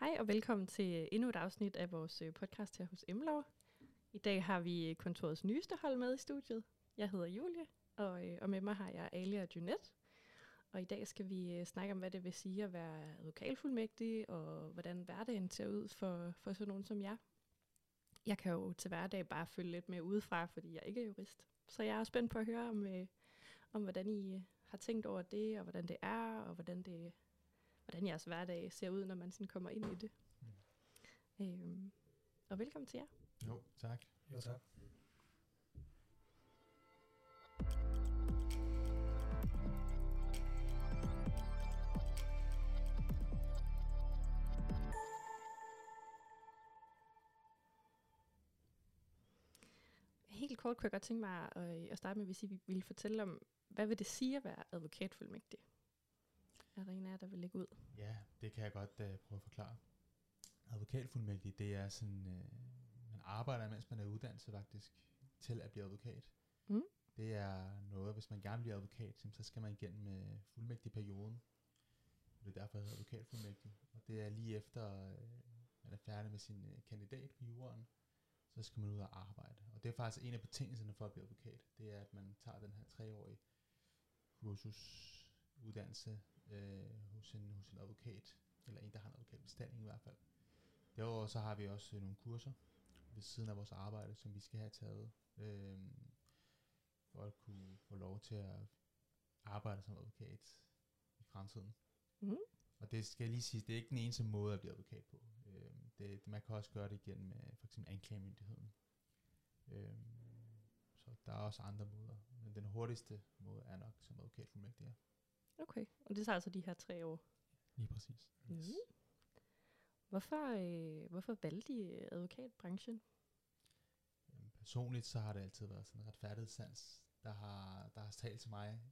Hej og velkommen til endnu et afsnit af vores øh, podcast her hos Emlov. I dag har vi øh, kontorets nyeste hold med i studiet. Jeg hedder Julie, og, øh, og med mig har jeg Alia og Junet. Og i dag skal vi snakke om, hvad det vil sige at være lokalfuldmægtig, og hvordan hverdagen ser ud for, for sådan nogen som jer. Jeg kan jo til hverdag bare følge lidt med udefra, fordi jeg ikke er jurist. Så jeg er spændt på at høre om, øh, om hvordan I har tænkt over det, og hvordan det er, og hvordan, det, hvordan jeres hverdag ser ud, når man sådan kommer ind i det. Mm. Øhm, og velkommen til jer. Jo, tak. Jo, tak. Helt kort kunne jeg godt tænke mig at, at starte med, hvis I ville fortælle om, hvad vil det sige at være advokatfuldmægtig? Er der vil lægge ud? Ja, det kan jeg godt uh, prøve at forklare. Advokatfuldmægtig, det er sådan, uh, man arbejder, mens man er uddannet faktisk, til at blive advokat. Mm. Det er noget, hvis man gerne vil blive advokat, så skal man igennem med uh, fuldmægtig perioden. Det er derfor, jeg hedder advokatfuldmægtig. Og det er lige efter, uh, man er færdig med sin uh, kandidat på juraen, så skal man ud og arbejde. Og det er faktisk en af betingelserne for at blive advokat. Det er, at man tager den her treårige kursusuddannelse øh, hos, en, hos en advokat, eller en, der har en advokatbestilling i hvert fald. Derudover så har vi også øh, nogle kurser ved siden af vores arbejde, som vi skal have taget, øh, for at kunne få lov til at arbejde som advokat i fremtiden. Mm. Og det skal jeg lige sige, det er ikke den eneste måde at blive advokat på. Øh, det, man kan også gøre det igen med for eksempel anklagemyndigheden. Øh, så der er også andre måder. Men den hurtigste måde er nok som advokatfuldmægtig. Okay, og det tager altså de her tre år. Lige præcis. Yes. Mm. Hvorfor, øh, hvorfor valgte I advokatbranchen? Jamen, personligt så har det altid været sådan en retfærdighedssans, der har, der har talt til mig.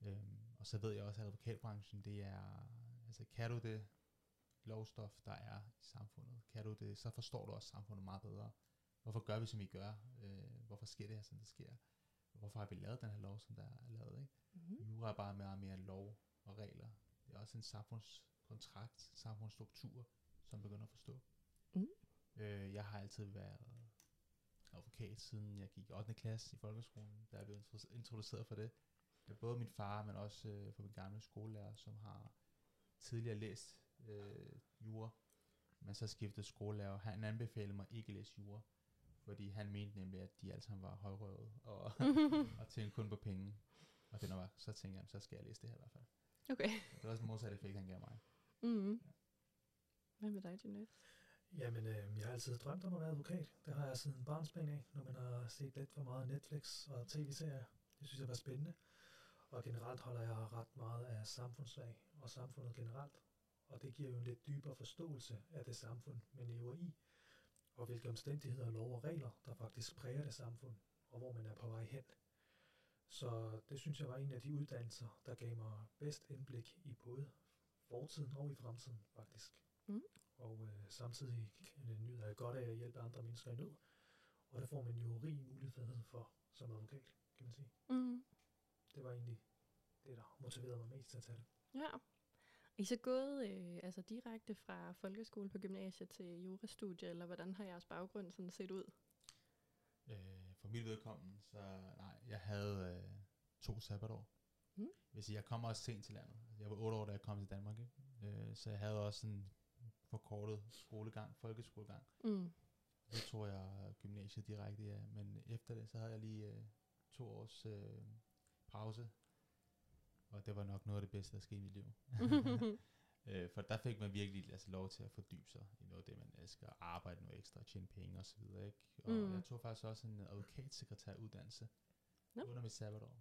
Øhm, og så ved jeg også, at advokatbranchen, det er, altså kan du det lovstof, der er i samfundet, kan du det, så forstår du også samfundet meget bedre. Hvorfor gør vi, som vi gør? Øh, hvorfor sker det her, som det sker? Hvorfor har vi lavet den her lov, som der er lavet? Ikke? Mm-hmm. Jura er bare mere og mere lov og regler. Det er også en samfundskontrakt, samfundsstruktur, som begynder at forstå. Mm. Øh, jeg har altid været advokat, siden jeg gik i 8. klasse i folkeskolen, der er blevet introduceret for det. Det er både min far, men også øh, for min gamle skolelærer, som har tidligere læst øh, jura, men så skiftede skolelærer. Han anbefalede mig ikke at læse jura, fordi han mente nemlig, at de alle sammen var højrøvet og, og tænkte kun på penge. Og det var, så tænkte jeg, så skal jeg læse det her i hvert fald. Okay. Det var også en modsat effekt, han gav mig. Mm. Ja. Hvad med dig, Jeanette? Jamen, øh, jeg har altid drømt om at være advokat. Det har jeg siden barnsben af, når man har set lidt for meget Netflix og tv-serier. Det synes jeg var spændende. Og generelt holder jeg ret meget af samfundsfag og samfundet generelt. Og det giver jo en lidt dybere forståelse af det samfund, man lever i. Og hvilke omstændigheder, lov og regler, der faktisk præger det samfund, og hvor man er på vej hen. Så det synes jeg var en af de uddannelser, der gav mig bedst indblik i både fortiden og i fremtiden, faktisk. Mm. Og øh, samtidig nyder jeg godt af at hjælpe andre mennesker i nød. Og der får man jo rig mulighed for som advokat, kan man sige. Mm. Det var egentlig det, der motiverede mig mest til at tage det. Ja. I så gået øh, altså direkte fra folkeskole på gymnasiet til jurastudie, eller hvordan har jeres baggrund sådan set ud? Øh, for mit vedkommende, så nej, jeg havde øh, to sabbatår. Mm. Hvis jeg kommer også sent til landet. Jeg var otte år, da jeg kom til Danmark. Ikke? Øh, så jeg havde også en forkortet skolegang, folkeskolegang. Mm. Så tog jeg gymnasiet direkte, ja. Men efter det, så havde jeg lige øh, to års øh, pause. Og det var nok noget af det bedste, der skete i mit liv. øh, for der fik man virkelig altså, lov til at fordybe sig i noget af det, man elsker. Arbejde noget ekstra, tjene penge og så videre. Ikke? Og Mm. jeg tog faktisk også en advokatsekretæruddannelse Nå. under mit sabbatår.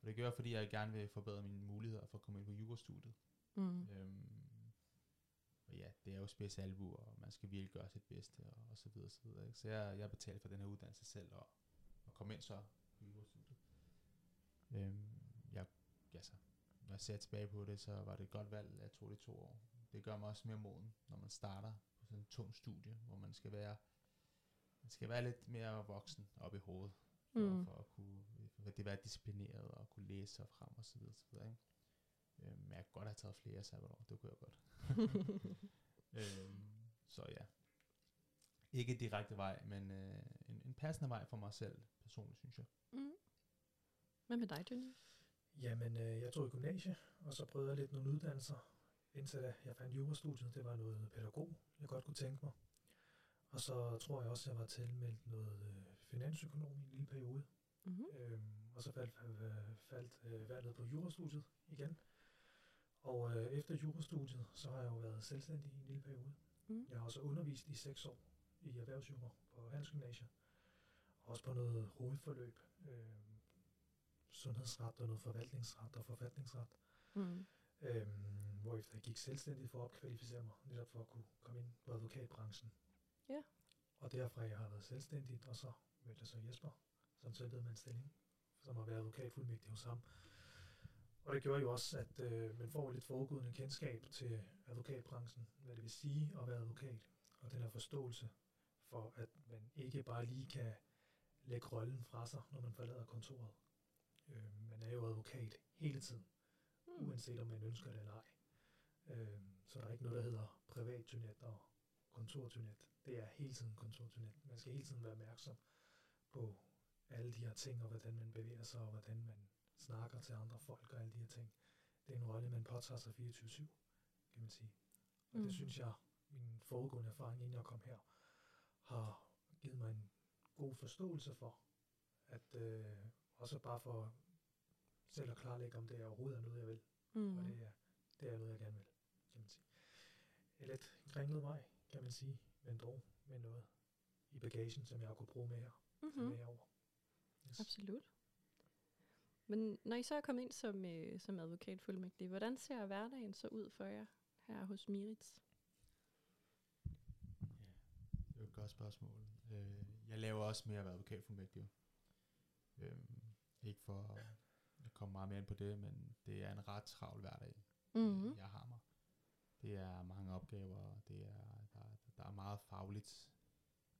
Og det gør jeg, fordi jeg gerne vil forbedre mine muligheder for at komme ind på jurastudiet. Mm. Øhm, og ja, det er jo spids albu, og man skal virkelig gøre sit bedste, og, og så videre, så videre. Ikke? Så jeg, jeg betalte for den her uddannelse selv, og, og kom ind så på jurastudiet. Øhm, altså, når jeg ser tilbage på det, så var det et godt valg, at jeg tog det to år. Det gør mig også mere moden, når man starter på sådan en tung studie, hvor man skal være, man skal være lidt mere voksen op i hovedet, for, Mm. for at kunne for det være disciplineret og kunne læse sig frem og så videre, så videre ikke? Øh, men jeg kunne godt have taget flere sabbatår, det kunne jeg godt. øhm, så ja. Ikke direkte vej, men øh, en, en passende vej for mig selv, personligt, synes jeg. Mm. Hvad med dig, Johnny? Jamen, øh, jeg tog i gymnasie, og så prøvede jeg lidt nogle uddannelser, indtil da jeg fandt jurastudiet. Det var noget pædagog, jeg godt kunne tænke mig. Og så tror jeg også, jeg var tilmeldt noget øh, finansøkonom i en lille periode. Mm-hmm. Øhm, og så faldt, øh, faldt øh, valget på jurastudiet igen. Og øh, efter jurastudiet, så har jeg jo været selvstændig i en lille periode. Mm. Jeg har også undervist i seks år i erhvervsjura på Handelsgymnasiet. Og også på noget hovedforløb. Øh, sundhedsret og noget forvaltningsret og forfatningsret. Mm. Øhm, hvorefter jeg gik selvstændigt for at opkvalificere mig, netop for at kunne komme ind på advokatbranchen. Ja. Og derfra jeg har været selvstændigt, og så mødte jeg så Jesper, som tilbød mig en stilling, som har været advokatfuldmægtig hos ham. Og det gjorde jo også, at øh, man får lidt foregående kendskab til advokatbranchen, hvad det vil sige at være advokat, og den her forståelse for, at man ikke bare lige kan lægge rollen fra sig, når man forlader kontoret. Øh, man er jo advokat hele tiden, Mm. uanset om man ønsker det eller ej. Øh, så der er ikke noget, der hedder privatturnet og kontorturnet. Det er hele tiden kontorturnet. Man skal hele tiden være opmærksom på alle de her ting, og hvordan man bevæger sig, og hvordan man snakker til andre folk, og alle de her ting. Det er en rolle, man påtager sig 24-7, kan man sige. Og Mm. det synes jeg, min foregående erfaring, inden jeg kom her, har givet mig en god forståelse for, at øh, også bare for selv at klarlægge, om det overhovedet er noget, jeg vil. Mm. Og det er, det er noget, jeg gerne vil, kan man sige. En lidt kringlet vej, kan man sige, men dog med noget i bagagen, som jeg har kunne bruge med her, Mm-hmm. med herover. Yes. Absolut. Men når I så er kommet ind som, øh, som advokatfuldmægtig, hvordan ser hverdagen så ud for jer her hos Mirits? Ja, det er jo et godt spørgsmål. Øh, jeg laver også mere at være advokatfuldmægtig. jo. Ikke for at komme meget mere ind på det, men det er en ret travl hverdag, Mm-hmm. jeg har mig. Det er mange opgaver, det er, der, der er meget fagligt,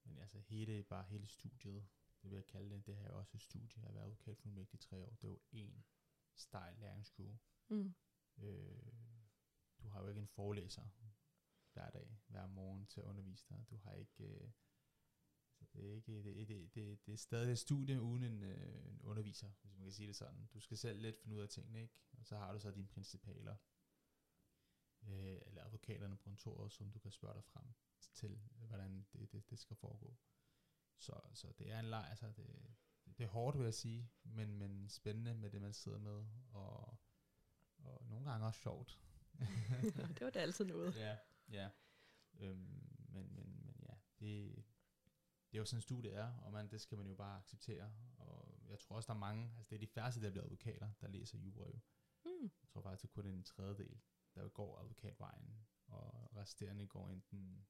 men altså hele, bare hele studiet, det vil jeg kalde det, det her er også et studie, jeg har været advokatfuldmægtig i tre år, det er jo en stejl læringskurve. Mm. Øh, du har jo ikke en forelæser hver dag, hver morgen til at undervise dig. Du har ikke... Øh, det er ikke det, det, det, det er stadig studie uden en, øh, en underviser, hvis man kan sige det sådan. Du skal selv lidt finde ud af tingene, ikke? Og så har du så dine principaler, øh, eller advokaterne på kontoret, som du kan spørge dig frem til, hvordan det, det, det skal foregå. Så, så det er en leg, altså det, det, det er hårdt, vil jeg sige, men, men spændende med det, man sidder med, og, og nogle gange også sjovt. det var da altid noget. Ja, ja. Øhm, men, men, men ja, det, det er jo sådan en studie er, og man, det skal man jo bare acceptere. Og jeg tror også, der er mange, altså det er de færreste, der bliver advokater, der læser jura jo. Mm. Jeg tror faktisk, er kun en tredjedel, der går advokatvejen, og resterende går enten,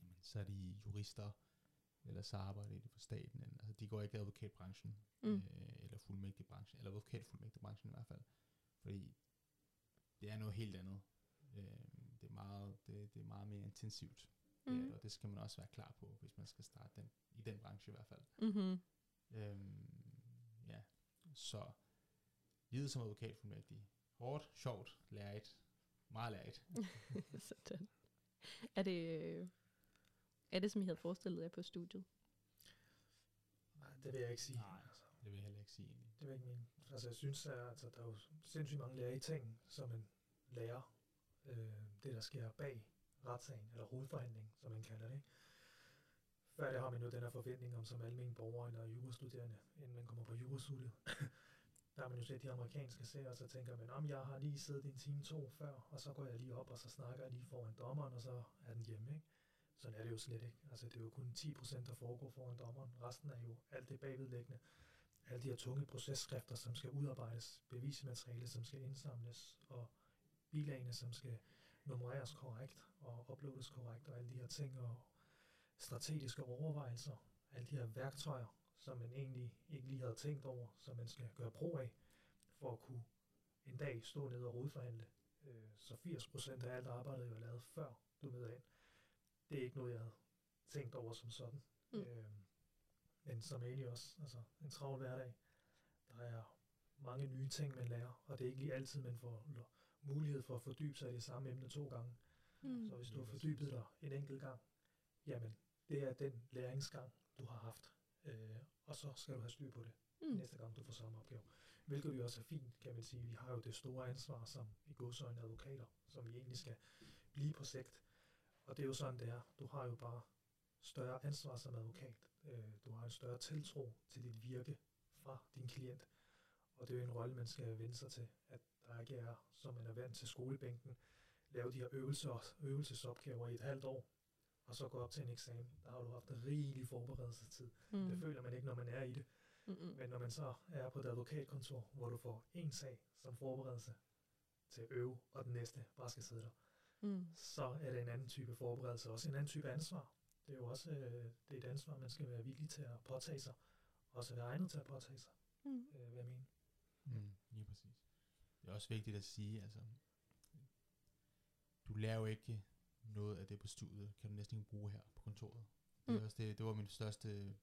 jamen, så er de jurister, eller så arbejder de for staten. Altså, de går ikke i advokatbranchen, Mm. øh, eller fuldmægtigbranchen, eller advokatfuldmægtigbranchen i hvert fald. Fordi det er noget helt andet. Øh, det, er meget, det, det er meget mere intensivt. Mm. Det, det, og det skal man også være klar på, hvis man skal starte den, i den branche i hvert fald. Mm-hmm. Øhm, ja, så livet som advokatfuldmægtig. Hårdt, sjovt, lærigt. Meget lærigt. Sådan. Er det, øh, er det, som I havde forestillet jer på studiet? Nej, det vil jeg ikke sige. Nej. Altså, Det vil jeg heller ikke sige egentlig. det vil jeg ikke mene. Altså, jeg synes, at altså, der er jo sindssygt mange lærige ting, som man lærer. Øh, det, der sker bag retssagen, eller hovedforhandling, som man kalder det. Ikke? Før det har man jo den her forventning om som almen borger eller jurastuderende, inden man kommer på jurastudiet. der har man jo set de amerikanske serier, og så tænker man, om jeg har lige siddet i en time to før, og så går jeg lige op, og så snakker jeg lige foran dommeren, og så er den hjemme. Ikke? Sådan er det jo slet ikke. Altså, det er jo kun 10%, der foregår foran dommeren. Resten er jo alt det bagvedliggende. Alle de her tunge processkrifter, som skal udarbejdes, bevismateriale, som skal indsamles, og bilagene, som skal nummereres korrekt og uploades korrekt, og alle de her ting, og strategiske overvejelser, alle de her værktøjer, som man egentlig ikke lige havde tænkt over, som man skal gøre brug af, for at kunne en dag stå nede og rodforhandle. Øh, Så 80% af alt arbejdet jo er lavet før du møder ind. Det er ikke noget, jeg havde tænkt over som sådan. Mm. Øh, men som egentlig også, altså en travl hverdag, der er mange nye ting, man lærer, og det er ikke lige altid, man får mulighed for at fordybe sig i det samme emne to gange. Mm. Så hvis du har fordybet dig en enkelt gang, jamen det er den læringsgang, du har haft. Øh, og så skal du have styr på det Mm. næste gang, du får samme opgave. Hvilket jo også er fint, kan man sige. Vi har jo det store ansvar som i godsøjne advokater, som vi egentlig skal blive på sigt. Og det er jo sådan, det er. Du har jo bare større ansvar som advokat. Øh, du har en større tiltro til dit virke fra din klient. Og det er jo en rolle, man skal vende sig til, at der ikke er, som man er vant til skolebænken, lave de her øvelser, øvelsesopgaver i et halvt år, og så gå op til en eksamen. Der har du haft rigelig forberedelsestid. Mm. Det føler man ikke, når man er i det. Mm-mm. Men når man så er på et advokatkontor, hvor du får en sag som forberedelse til at øve, og den næste bare skal sidde der, Mm. så er det en anden type forberedelse, også en anden type ansvar. Det er jo også øh, det er et ansvar, man skal være villig til at påtage sig, og også være egnet til at påtage sig, Mm. øh, vil jeg mene. Mm, lige præcis. Det er også vigtigt at sige, altså, du lærer jo ikke noget af det på studiet, kan du næsten ikke bruge her på kontoret. Det, Mm. er også det, det var min største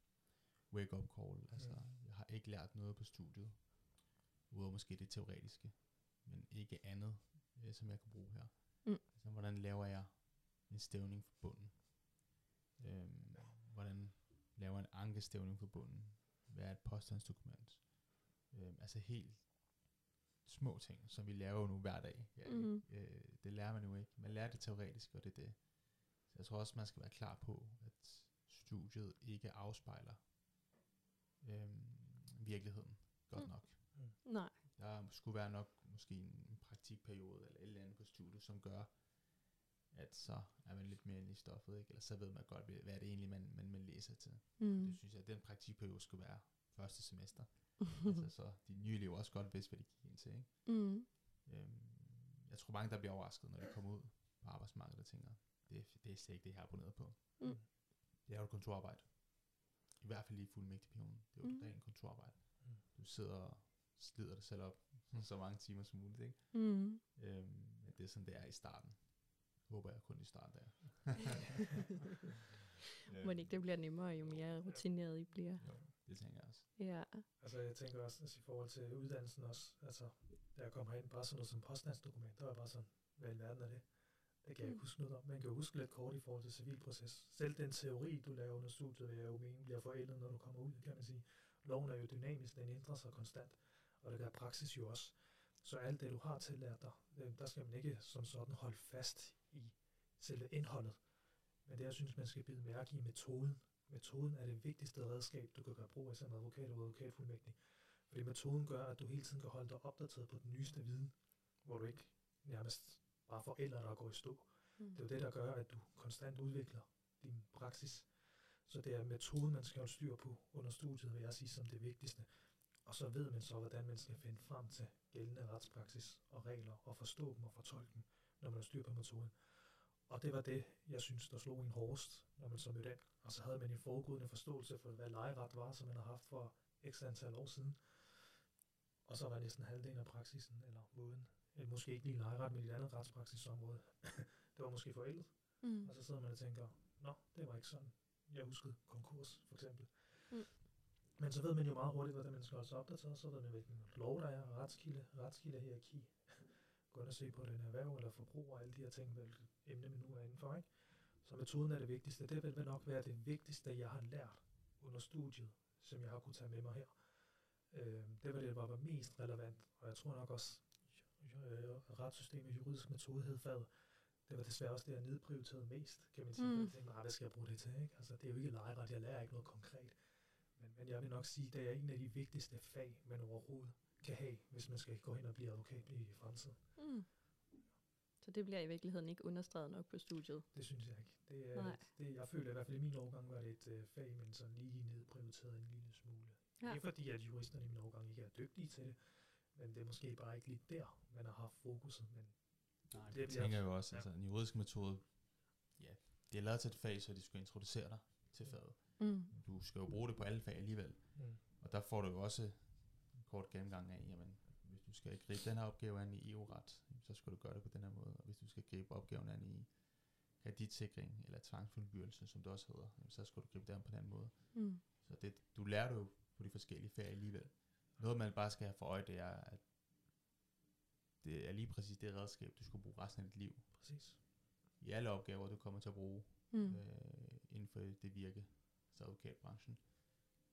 wake-up call. Altså, Mm. jeg har ikke lært noget på studiet, udover måske det teoretiske, men ikke andet, øh, som jeg kan bruge her. Mm. Altså, hvordan laver jeg en stævning for bunden? Øhm, hvordan laver en ankestævning for bunden? Hvad er et påstandsdokument? Øhm, altså helt små ting, som vi laver nu hver dag. Ja, Mhm. øh, det lærer man jo ikke. Man lærer det teoretiske, og det er det. Så jeg tror også, man skal være klar på, at studiet ikke afspejler øhm, virkeligheden godt Mm. nok. Nej. Der skulle være nok måske en, praktikperiode eller et eller andet på studiet, som gør, at så er man lidt mere inde i stoffet, ikke? eller så ved man godt, hvad det egentlig, man, man, man læser til. Mm. Det synes jeg, at den praktikperiode skulle være første semester. altså, så de nye elever også godt vidste, hvad de gik ind til. Ikke? mm. Øhm, jeg tror mange, der bliver overrasket, når de kommer ud på arbejdsmarkedet og tænker, det, er- det er slet ikke det, jeg har abonneret på. Mm. Det er jo et kontorarbejde. I hvert fald lige fuldmægtigperioden. Det er jo Mm. rent kontorarbejde. Mm. Du sidder og slider dig selv op så mange timer som muligt. Ikke? Mm. Øhm, men det er sådan, det er i starten. Håber jeg kun i starten der. Må det ikke det bliver nemmere, jo mere rutineret I bliver. Jo, det tænker jeg også. Ja. Altså jeg tænker også altså, i forhold til uddannelsen også, altså da jeg kom herind, bare sådan noget som påstandsdokument, der var bare sådan, hvad i alverden er det? Det kan jeg ikke Mm. huske noget om. Man kan jo huske lidt kort i forhold til civilproces. Selv den teori, du laver under studiet, vil jeg jo mene, bliver forældet, når du kommer ud, kan man sige. Loven er jo dynamisk, den ændrer sig konstant, og det gør praksis jo også. Så alt det, du har tillært dig, øh, der skal man ikke som sådan holde fast i selve indholdet. Men det, jeg synes, man skal bide mærke i metoden. Metoden er det vigtigste redskab, du kan gøre brug af som advokat og advokatfuldmægtig. Fordi metoden gør, at du hele tiden kan holde dig opdateret på den nyeste viden, hvor du ikke nærmest bare forælder dig og går i stå. Mm. Det er jo det, der gør, at du konstant udvikler din praksis. Så det er metoden, man skal holde styr på under studiet, vil jeg sige, som det vigtigste. Og så ved man så, hvordan man skal finde frem til gældende retspraksis og regler, og forstå dem og fortolke dem, når man har styr på metoden. Og det var det, jeg synes, der slog en hårdest, når man så mødte ind. Og så havde man en foregående forståelse for, hvad lejeret var, som man har haft for x antal år siden. Og så var næsten halvdelen af praksisen, eller måden, eller måske ikke lige lejeret, men i et andet retspraksisområde, det var måske forældet. Mm. Og så sidder man og tænker, nå, det var ikke sådan. Jeg huskede konkurs, for eksempel. Mm. Men så ved man jo meget hurtigt, hvordan man skal holde sig opdateret. Så ved man, hvilken lov der er, retskilde, retskildehierarki. Gå ind og se på den erhverv eller forbrug og alle de her ting, hvilket emne man nu er indenfor. Ikke? Så metoden er det vigtigste. Det vil nok være det vigtigste, jeg har lært under studiet, som jeg har kunne tage med mig her. Øh, det var det, der var mest relevant. Og jeg tror nok også, øh, retssystemet, juridisk metode hed faget. Det var desværre også det, jeg nedprioriterede mest, kan man sige. Mm. Mm. Jeg tænkte, "Nej, hvad skal jeg bruge det til? Ikke? Altså, det er jo ikke lejret, jeg lærer ikke noget konkret. Men, men jeg vil nok sige, det er en af de vigtigste fag, man overhovedet kan have, hvis man skal gå hen og blive advokat i fremtiden. Mm. Så det bliver i virkeligheden ikke understreget nok på studiet. Det synes jeg ikke. Det er, Nej. det, jeg føler i hvert fald i min årgang var det et øh, fag, men sådan lige nedprioriteret en lille smule. Ja. Ikke fordi, at juristerne i min årgang ikke er dygtige til det, men det er måske bare ikke lige der, man har haft fokuset. Men Nej, Det bliver- tænker jeg jo også. ja. Altså, en juridisk metode, ja, det er lavet til et fag, så de skulle introducere dig til faget. Mm. Du skal jo bruge det på alle fag alligevel. mm. Og der får du jo også kort gennemgang af, jamen, hvis du skal gribe den her opgave an i EU-ret, så skal du gøre det på den her måde. Og hvis du skal gribe opgaven an i kreditsikring eller tvangsfuldbyrdelse, som det også hedder, jamen, så skal du gribe det an på den måde. Mm. Så det, du lærer det jo på de forskellige fag alligevel. Noget, man bare skal have for øje, det er, at det er lige præcis det redskab, du skal bruge resten af dit liv. Præcis. i alle opgaver, du kommer til at bruge Mm. øh, inden for det virke, så advokatbranchen.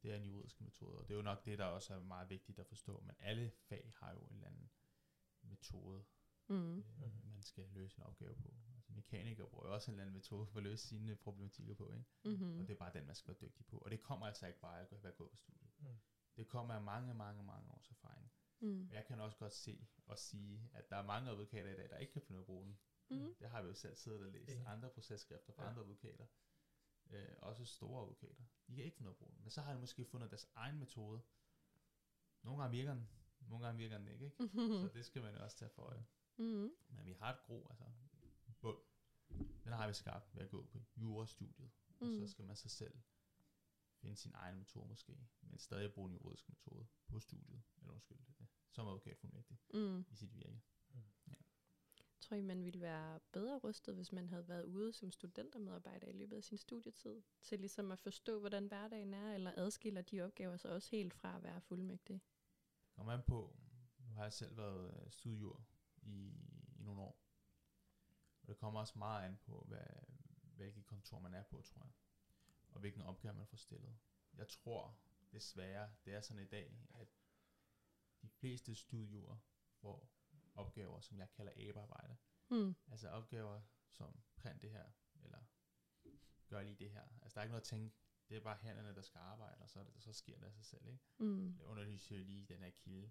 Det er en juridisk metode, og det er jo nok det, der også er meget vigtigt at forstå, men alle fag har jo en eller anden metode, Mm. øh, man skal løse en opgave på. Altså mekanikere bruger jo også en eller anden metode for at løse sine problematikker på, ikke? Mm-hmm. og det er bare den, man skal være dygtig på. Og det kommer altså ikke bare af at være gået på studiet. Mm. Det kommer af mange, mange, mange års erfaring. Mm. Men jeg kan også godt se og sige, at der er mange advokater i dag, der ikke kan finde ud af at bruge den. Mm. Det har vi jo selv siddet og læst. Andre processkrifter fra Ja. andre advokater. Øh, også store advokater. De kan ikke finde af at bruge den. Men så har de måske fundet deres egen metode. Nogle gange virker den. Nogle gange virker den ikke. ikke? Så det skal man jo også tage for øje. Mm. Men vi har et gro, altså bund. Den har vi skabt ved at gå på jurastudiet. Og Mm. så skal man sig selv finde sin egen metode måske, men stadig bruge en juridisk metode på studiet, eller undskyld, det, som advokatfuldmægtig Mm. i sit virke. Tror I, man ville være bedre rustet, hvis man havde været ude som studentermedarbejder i løbet af sin studietid, til ligesom at forstå, hvordan hverdagen er, eller adskiller de opgaver sig også helt fra at være fuldmægtig? Kommer an på, nu har jeg selv været øh, studier i, i nogle år, og det kommer også meget an på, hvad, hvilket kontor man er på, tror jeg, og hvilken opgave man får stillet. Jeg tror desværre, det er sådan i dag, at de fleste studier får opgaver, som jeg kalder abearbejde. Mm. Altså opgaver som print det her, eller gør lige det her. Altså der er ikke noget at tænke, det er bare hænderne, der skal arbejde, og så, det, så sker det af sig selv, ikke? Mm. Eller underlyser lige den her kilde.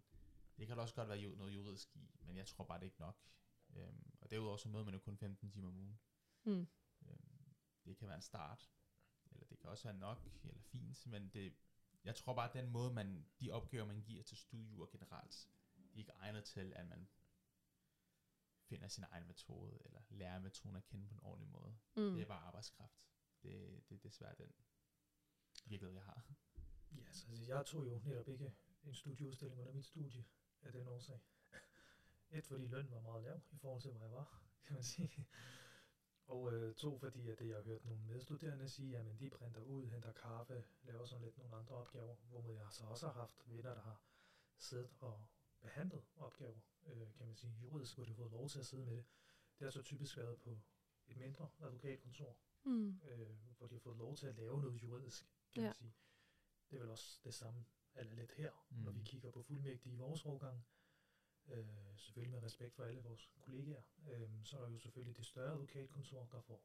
Det kan der også godt være noget juridisk i, men jeg tror bare, det er ikke nok. Øhm, og derudover så møder man jo kun 15 timer om ugen. Mm. Øhm, det kan være en start, eller det kan også være nok, eller fint, men det, jeg tror bare, at den måde, man, de opgaver, man giver til studier generelt, de er ikke egnet til, at man finder sin egen metode, eller lærer metoden at kende på en ordentlig måde. Mm. Det er bare arbejdskraft. Det, det er desværre den virkelighed, jeg har. Ja, så altså, jeg tog jo netop ikke en studieudstilling under mit studie af den årsag. Et, fordi lønnen var meget lav i forhold til, hvor jeg var, kan man sige. Og øh, to, fordi at det, jeg har hørt nogle medstuderende sige, at de printer ud, henter kaffe, laver sådan lidt nogle andre opgaver, hvor jeg så også har haft venner, der har siddet og behandlet opgaver, øh, kan man sige, juridisk, hvor de har fået lov til at sidde med det. Det har så typisk været på et mindre advokatkontor, Mm. øh, hvor de har fået lov til at lave noget juridisk, kan Ja. man sige. Det er vel også det samme, eller lidt her, mm. når vi kigger på fuldmægtige i vores årgang. Øh, selvfølgelig med respekt for alle vores kollegaer. Øh, så er der jo selvfølgelig det større advokatkontor, der får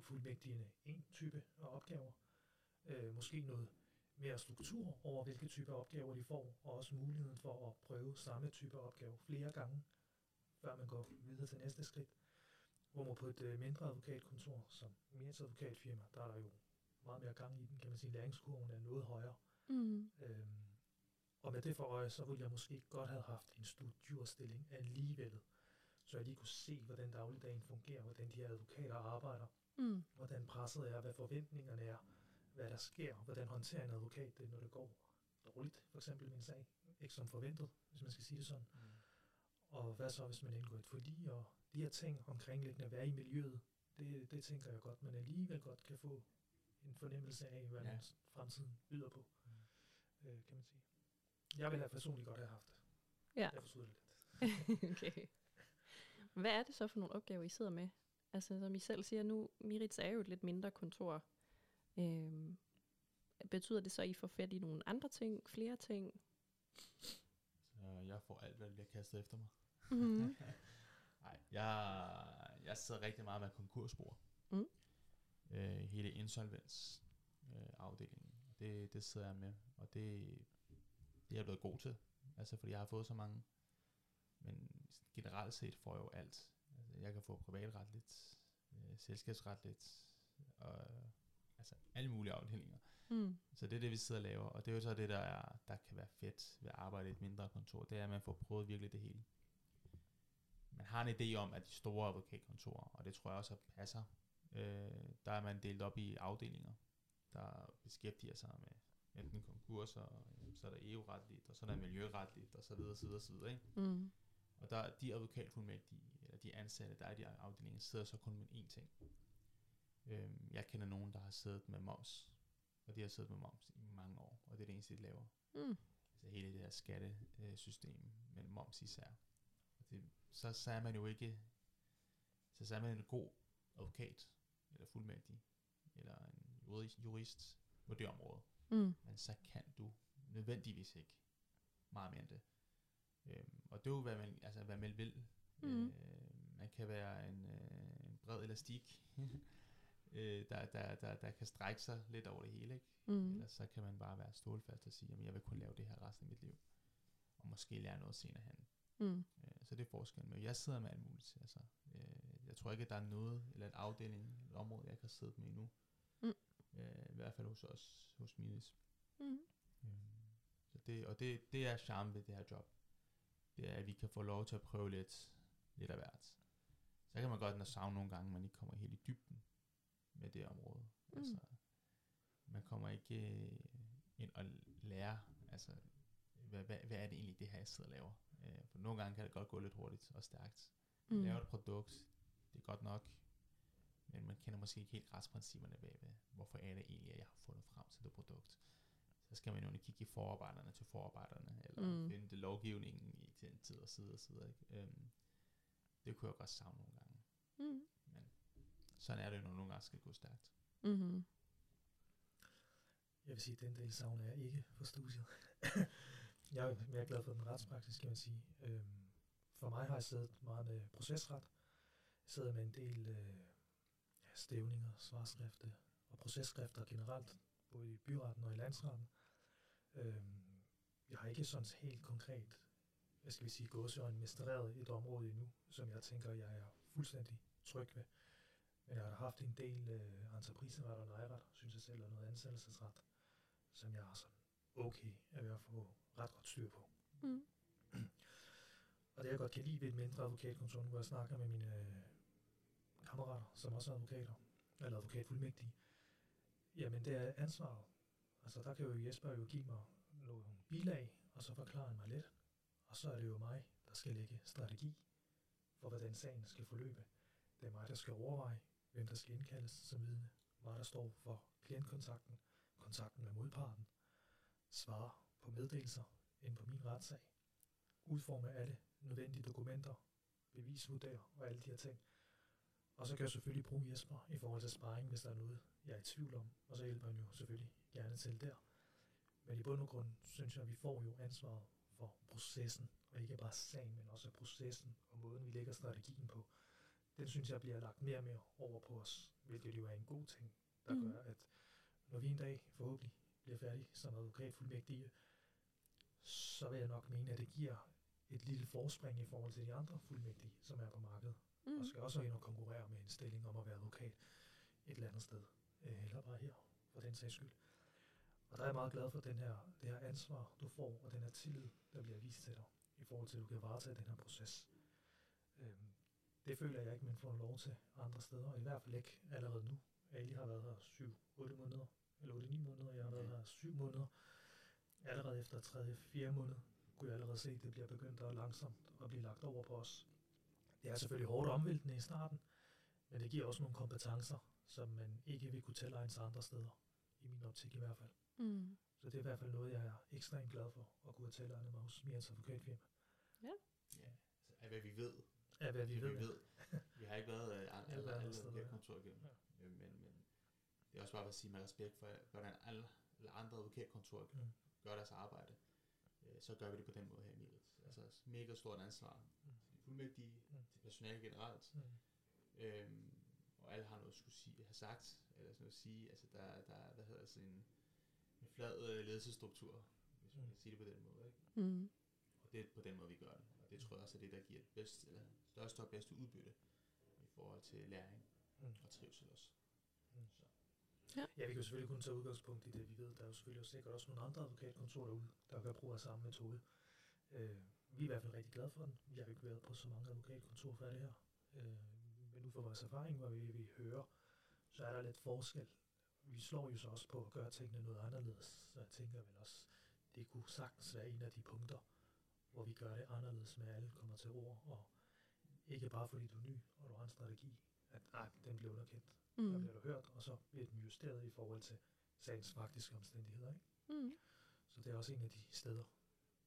fuldmægtigende en type af opgaver. Øh, måske noget mere struktur over, hvilke typer opgaver de får, og også muligheden for at prøve samme type opgave flere gange, før man går videre til næste skridt. Hvor man på et øh, mindre advokatkontor, som Mias advokatfirma, der er der jo meget mere gang i den, kan man sige, læringskurven er noget højere. Mm. Øhm, og med det for øje, så ville jeg måske godt have haft en studierstilling alligevel, så jeg lige kunne se, hvordan dagligdagen fungerer, hvordan de her advokater arbejder, Mm. hvordan presset er, hvad forventningerne er, hvad der sker, hvordan håndterer en advokat det, når det går dårligt, for eksempel med en sag, ikke som forventet, hvis man skal sige det sådan. Og hvad så, hvis man indgår et forlig, og de her ting omkringliggende, at være i miljøet, det, det tænker jeg godt, man alligevel godt kan få en fornemmelse af, hvad Ja. fremtiden byder på, Mm. øh, kan man sige. Jeg ville have personligt godt have haft det. Ja. Jeg forstod det lidt. okay. Hvad er det så for nogle opgaver, I sidder med? Altså, som I selv siger nu, Mirits er jo et lidt mindre kontor. Øhm, betyder det så, at I får fat i nogle andre ting, flere ting? Så jeg får alt, hvad der bliver kastet efter mig. Mm. Nej, jeg, jeg sidder rigtig meget med konkursspor. Mm. Øh, hele insolvens øh, afdelingen. Det, det sidder jeg med, og det, det er jeg blevet god til. Altså, fordi jeg har fået så mange. Men generelt set får jeg jo alt. Altså, jeg kan få privatretligt, øh, selskabsretligt, og altså alle mulige afdelinger. Mm. Så det er det, vi sidder og laver, og det er jo så det, der, er, der kan være fedt ved at arbejde i et mindre kontor, det er, at man får prøvet virkelig det hele. Man har en idé om, at de store advokatkontorer, og det tror jeg også passer, øh, der er man delt op i afdelinger, der beskæftiger sig med enten konkurser, øh, så er der EU-retligt, og så er der miljøretligt, og så videre, så videre, så videre, ikke? Mm. Og der de advokatfuldmægtige, eller de ansatte, der er i de afdelinger, sidder så kun med én ting. Øhm, jeg kender nogen, der har siddet med moms, og de har siddet med moms i mange år, og det er det eneste, de laver. Mm. Altså hele det her skattesystem med moms især. Og det, så, så er man jo ikke, så, så er man en god, advokat, eller fuldmægtig, eller en jurist, jurist på det område. Mm. Men så kan du nødvendigvis ikke meget mere end det. Øhm, og det er jo, hvad man, altså, hvad man vil. Mhm. Øh, man kan være en, øh, en bred elastik, øh, der, der, der, der kan strække sig lidt over det hele. Ikke? Mm. Eller så kan man bare være stålfast og sige, at jeg vil kun lave det her resten af mit liv. Og måske lære noget senere hen. Mm. Øh, så det er forskellen. Men jeg sidder med alt muligt. Altså, øh, jeg tror ikke, at der er noget, eller et afdeling, et område, jeg ikke har siddet med endnu. Mm. Øh, I hvert fald hos os, hos Minis. Mm. Øh, så det, og det, det er charme ved det her job. Det er, at vi kan få lov til at prøve lidt, lidt af hvert. Så kan man godt savne nogle gange, man ikke kommer helt i dybden. Mm. Altså, man kommer ikke øh, ind og lærer, altså, hvad, hvad, hvad er det egentlig, det her, jeg sidder og laver? Øh, for nogle gange kan det godt gå lidt hurtigt og stærkt. Man Mm. laver et produkt, det er godt nok, men man kender måske ikke helt retsprincipperne bagved. Hvorfor er det egentlig, at jeg har fundet frem til det produkt? Så skal man jo kigge i forarbejderne til forarbejderne, eller Mm. mm. finde lovgivningen i den tid og side og side. Ikke? Øhm, det kunne jeg godt savne nogle gange. Mm. Men sådan er det jo, når nogle gange skal gå stærkt. Mm-hmm. Jeg vil sige, at den del savner jeg ikke for studiet. jeg er mere glad for den retspraksis, kan man sige. Øhm, for mig har jeg siddet meget med procesret. Jeg sidder med en del øh, ja, stævninger, svarskrifter og processkrifter generelt, både i byretten og i landsretten. Øhm, jeg har ikke sådan helt konkret, hvad skal vi sige, gåsøjne mestereret et område endnu, som jeg tænker, jeg er fuldstændig tryg ved. Men jeg har haft en del øh, entrepriseret og lejeret, synes jeg selv, og noget ansættelsesret, som jeg er sådan okay er ved at få ret godt styr på. Mm. Og det jeg godt kan lide ved et mindre advokatkontor, hvor jeg snakker med mine øh, kammerater, som også er advokater, eller advokatfuldmægtige, jamen det er ansvaret. Altså der kan jo Jesper jo give mig nogle bilag, og så forklare mig lidt. Og så er det jo mig, der skal lægge strategi for, hvordan sagen skal forløbe. Det er mig, der skal overveje, hvem der skal indkaldes som vidne, hvad der står for klientkontakten, kontakten med modparten, svar på meddelelser ind på min retssag, udforme alle nødvendige dokumenter, bevisvurder og alle de her ting. Og så kan jeg selvfølgelig bruge Jesper i forhold til sparring, hvis der er noget, jeg er i tvivl om, og så hjælper han jo selvfølgelig gerne til der. Men i bund og grund synes jeg, at vi får jo ansvaret for processen, og ikke bare sagen, men også processen og måden, vi lægger strategien på. Den synes jeg bliver lagt mere og mere over på os, hvilket jo er en god ting, der mm. gør, at når vi en dag forhåbentlig bliver færdige som advokatfuldmægtige, så vil jeg nok mene, at det giver et lille forspring i forhold til de andre fuldmægtige, som er på markedet, Mm. og skal også ind og konkurrere med en stilling om at være advokat et eller andet sted, øh, eller bare her, for den sags skyld. Og der er jeg meget glad for den her, det her ansvar, du får, og den her tillid, der bliver vist til dig, i forhold til, at du kan varetage den her proces. Øhm, det føler jeg ikke, man får lov til andre steder, og i hvert fald ikke allerede nu. Ali har været her 7-8 måneder, eller 8-9 måneder, jeg har været her 7 måneder. Allerede efter 3. 4 måned kunne jeg allerede se, at det bliver begyndt at langsomt at blive lagt over på os. Det er selvfølgelig hårdt omvæltende i starten, men det giver også nogle kompetencer, som man ikke vil kunne tilegne sig andre steder, i min optik i hvert fald. Mm. Så det er i hvert fald noget, jeg er ekstremt glad for at kunne have tilegnet mig hos Mians advokatfirma. Ja, altså, af hvad vi ved. Af hvad vi Det, ved. vi ved. Vi har ikke været øh, Alle alle andre alle steder, ja. advokatkontorer igennem. Ja. Øh, men, men det er også bare for at sige med respekt for, hvordan alle, alle andre advokatkontorer Mm. gør deres arbejde. Øh, så gør vi det på den måde her i Milits. Altså mega stort ansvar Mm. til de fuldmægtige, Mm. til personale generelt. Mm. Øhm, og alle har noget at skulle sige, have sagt, eller sådan noget at sige. Altså der, der er, hvad hedder det, sådan en, en flad ledelsesstruktur, hvis man Mm. kan sige det på den måde. Ikke? Mm. Og det er på den måde, vi gør det. Og det tror jeg også er det, der giver det bedste, eller største og bedste udbytte i forhold til læring Mm. og trivsel også. Mm. Så. Ja, vi kan jo selvfølgelig kun tage udgangspunkt i det, vi ved. Der er jo selvfølgelig også sikkert også nogle andre advokatkontorer derude, der gør brug af samme metode. Øh, vi er i hvert fald rigtig glade for den. Vi har jo ikke været på så mange advokatkontorer før det her. Øh, men ud fra vores erfaring, hvor vi, vi hører, så er der lidt forskel. Vi slår jo så også på at gøre tingene noget anderledes. Så jeg tænker vel også, det kunne sagtens være en af de punkter, hvor vi gør det anderledes med, at alle kommer til ord, og ikke bare fordi du er ny, og du har en strategi, at nej, den bliver underkendt der Mm. bliver du hørt, og så bliver den justeret i forhold til sagens faktiske omstændigheder. Ikke? Mm. Så det er også en af de steder,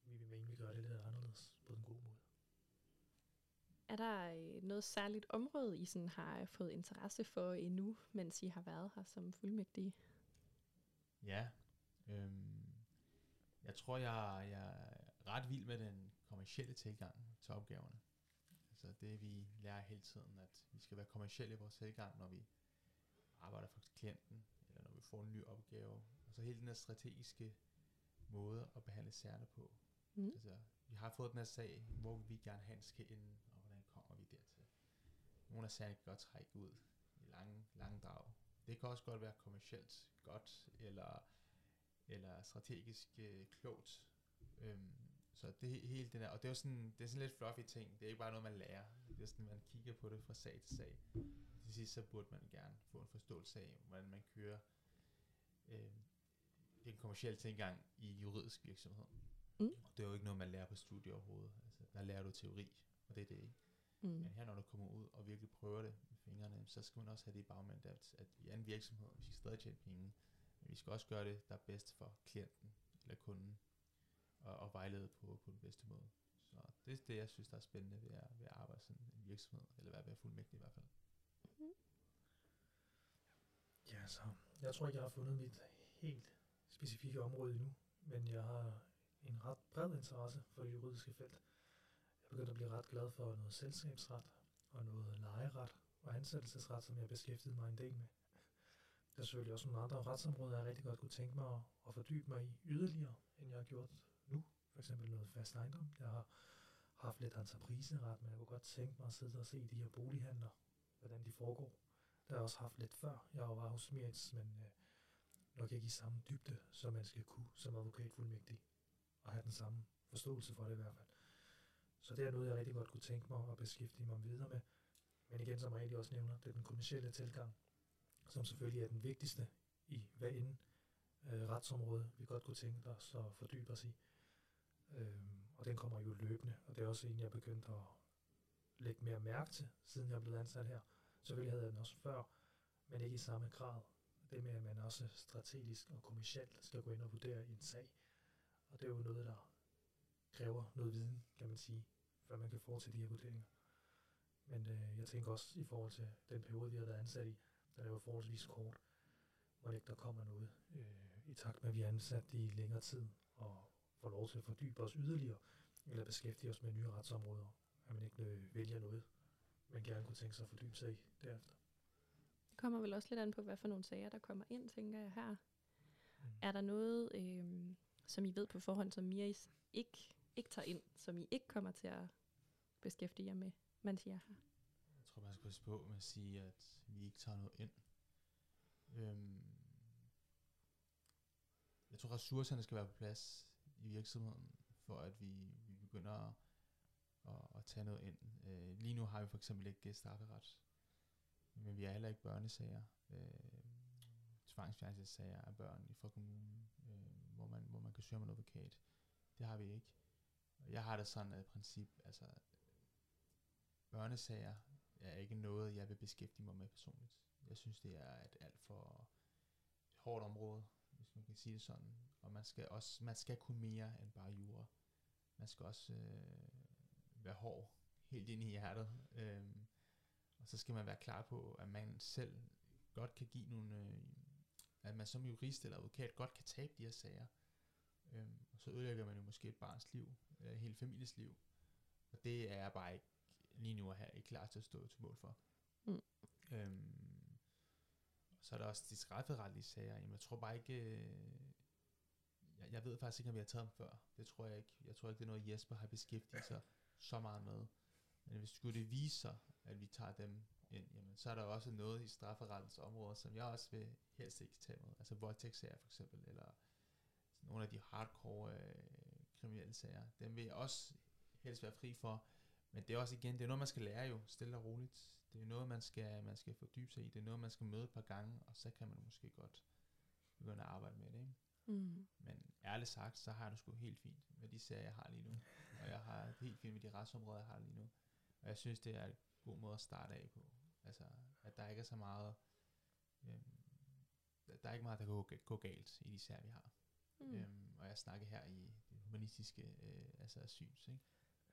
vi vil mene, vi gør det lidt anderledes på den gode måde. Er der øh, noget særligt område, I sådan har fået interesse for endnu, mens I har været her som fuldmægtige? Ja, øhm, jeg tror, jeg, jeg ret vild med den kommercielle tilgang til opgaverne. Altså det, vi lærer hele tiden, at vi skal være kommercielle i vores tilgang, når vi arbejder for klienten, eller når vi får en ny opgave. Og så hele den her strategiske måde at behandle sagerne på. Mm. Altså, vi har fået den her sag, hvor vi gerne have, den skal ende, og hvordan kommer vi dertil. Nogle af sagerne kan godt trække ud i lange, lange drag. Det kan også godt være kommercielt godt, eller, eller strategisk øh, klogt. Øhm, så det er hele det der, og det er jo sådan, det er sådan lidt fluffy ting. Det er ikke bare noget, man lærer. Det er sådan, man kigger på det fra sag til sag. Til sidst så burde man gerne få en forståelse af, hvordan man kører øh, den kommercielle tilgang i juridisk virksomhed. Mm. Og det er jo ikke noget, man lærer på studie overhovedet. Altså, der lærer du teori, og det er det ikke. Mm. Men her, når du kommer ud og virkelig prøver det med fingrene, så skal man også have det i bagmænd, at, at vi er en virksomhed, vi skal stadig tjene penge, men vi skal også gøre det, der er bedst for klienten eller kunden, og, og vejlede på, på den bedste måde. Så det er det, jeg synes, der er spændende ved at, ved at arbejde sådan en virksomhed, eller være at fuldmægtig i hvert fald. Ja, så jeg tror ikke, jeg har fundet mit helt specifikke område endnu, men jeg har en ret bred interesse for det juridiske felt. Jeg begyndte at blive ret glad for noget selskabsret og noget lejeret og ansættelsesret, som jeg beskæftigede mig en del med. Der er selvfølgelig også nogle andre retsområder, jeg rigtig godt kunne tænke mig at, at fordybe mig i yderligere, end jeg har gjort nu. For eksempel noget fast ejendom. Jeg har haft lidt entrepriseret, men jeg kunne godt tænke mig at sidde og se de her bolighandler, hvordan de foregår. Det har jeg også haft lidt før. Jeg var hos Mirens, men øh, nok ikke i samme dybde, som man skal kunne som advokatfuldmægtig. Og have den samme forståelse for det i hvert fald. Så det er noget, jeg rigtig godt kunne tænke mig at beskæftige mig videre med. Men igen, som jeg også nævner, det er den kommercielle tilgang, som selvfølgelig er den vigtigste i hvad end øh, retsområde, vi godt kunne tænke os at fordybe os i. Øhm, og den kommer jo løbende, og det er også en, jeg er begyndt at lægge mere mærke til, siden jeg blev ansat her. Selvfølgelig havde jeg den også før, men ikke i samme grad. Det med, at man også strategisk og kommercielt skal gå ind og vurdere en sag. Og det er jo noget, der kræver noget viden, kan man sige, før man kan foretage de her vurderinger. Men øh, jeg tænker også i forhold til den periode, vi har været ansat i, den er jo forholdsvis kort, hvor ikke der kommer noget øh, i takt med, at vi er ansat i længere tid og får lov til at fordybe os yderligere, eller beskæftige os med nye retsområder, at man ikke øh, vælger noget, man gerne kunne tænke sig at fordybe sig i derefter. Det kommer vel også lidt an på, hvad for nogle sager, der kommer ind, tænker jeg her. Mm. Er der noget, øh, som I ved på forhånd, som Miris ikke, ikke tager ind, som I ikke kommer til at beskæftige jer med, mens I er her? Jeg tror, man skal passe på med at sige, at vi ikke tager noget ind. Øhm, jeg tror, ressourcerne skal være på plads i virksomheden, for at vi, vi begynder at, at, at tage noget ind. Øh, lige nu har vi for eksempel ikke strafferet, men vi har heller ikke børnesager. Øh, tvangsfjernelsessager af børn fra kommunen, øh, hvor, man, hvor man kan søge om en advokat. Det har vi ikke. Jeg har det sådan et princip, altså børnesager er ikke noget, jeg vil beskæftige mig med personligt. Jeg synes, det er et alt for hårdt område, hvis man kan sige det sådan. Og man skal også man skal kunne mere end bare jura. Man skal også øh, være hård helt ind i hjertet. Øhm, og så skal man være klar på, at man selv godt kan give nogle, øh, at man som jurist eller advokat godt kan tabe de her sager. Øhm, og så ødelægger man jo måske et barns liv, eller hele families liv. Og det er jeg bare ikke lige nu er her ikke klar til at stå til mål for. Mm. Øhm, så er der også de strafferetlige sager. Jamen, jeg tror bare ikke... Jeg, jeg ved faktisk ikke, om vi har taget dem før. Det tror jeg ikke. Jeg tror ikke, det er noget, Jesper har beskæftiget sig så meget med. Men hvis skulle det vise sig, at vi tager dem ind, jamen, så er der også noget i strafferettens område, som jeg også vil helst ikke tage med. Altså voldtægtssager for eksempel, eller nogle af de hardcore øh, kriminelle sager. Dem vil jeg også helst være fri for. Men det er også igen, det er noget, man skal lære jo, stille og roligt. Det er noget, man skal, man skal fordybe sig i. Det er noget, man skal møde et par gange, og så kan man måske godt begynde at arbejde med det. Ikke? Mm. Men ærligt sagt, så har jeg det sgu helt fint med de sager, jeg har lige nu. Og jeg har det helt fint med de retsområder, jeg har lige nu. Og jeg synes, det er en god måde at starte af på. Altså, at der ikke er så meget... Øhm, der er ikke meget, der kan gå, gå galt i de sager, vi har. Mm. Øhm, og jeg snakker her i det humanistiske øh, altså syns. Ikke?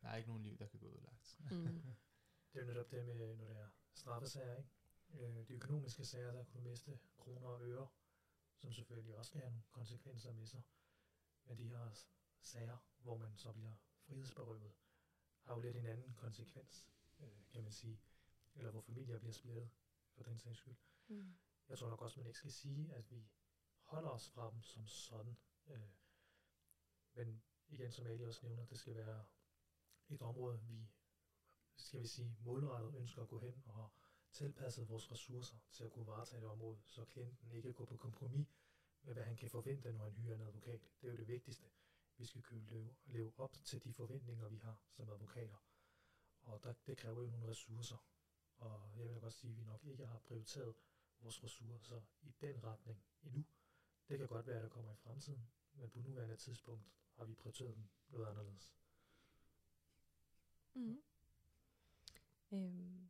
Der er ikke nogen liv, der kan gå udlagt. Mm. det er jo netop det med, når det er straffesager, ikke? Øh, de økonomiske sager, der kunne du miste kroner og øre, som selvfølgelig også kan have nogle konsekvenser med sig. Men de her sager, hvor man så bliver frihedsberøvet, har jo lidt en anden konsekvens, øh, kan man sige. Eller hvor familier bliver splittet, for den sags skyld. Mm. Jeg tror nok også, man ikke skal sige, at vi holder os fra dem som sådan. Øh, men igen, som Ali også nævner, det skal være et område, vi skal vi sige, målrettet ønsker at gå hen og tilpasset vores ressourcer til at kunne varetage et område, så klienten ikke går på kompromis med, hvad han kan forvente, når han hyrer en advokat. Det er jo det vigtigste. Vi skal kunne leve, leve op til de forventninger, vi har som advokater. Og der, det kræver jo nogle ressourcer. Og jeg vil godt sige, at vi nok ikke har prioriteret vores ressourcer i den retning endnu. Det kan godt være, at der kommer i fremtiden, men på nuværende tidspunkt har vi prioriteret dem noget anderledes. Mm. Øhm,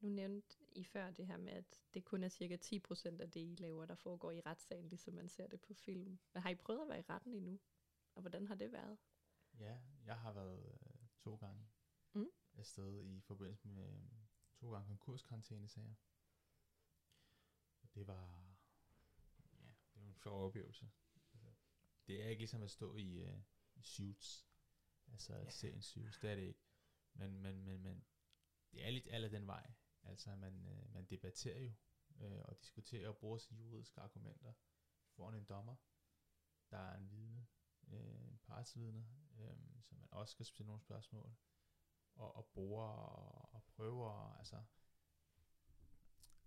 nu nævnte I før det her med, at det kun er cirka 10% af det, I laver, der foregår i retssagen, ligesom man ser det på film. Men har I prøvet at være i retten endnu? Og hvordan har det været? Ja, jeg har været øh, to gange Mm. afsted i forbindelse med øh, to gange konkurskarantænesager. Det var, ja, det var en sjov oplevelse. Altså, det er ikke ligesom at stå i, øh, i suits, altså at se en suits, det er det ikke. Men, men, men, men det er lidt alle den vej. Altså man, øh, man debatterer jo, øh, og diskuterer og bruger sine juridiske argumenter foran en dommer, der er en vidne, øh, en partsvidne, øh, som man også skal stille nogle spørgsmål, og, og bruger og, og prøver, altså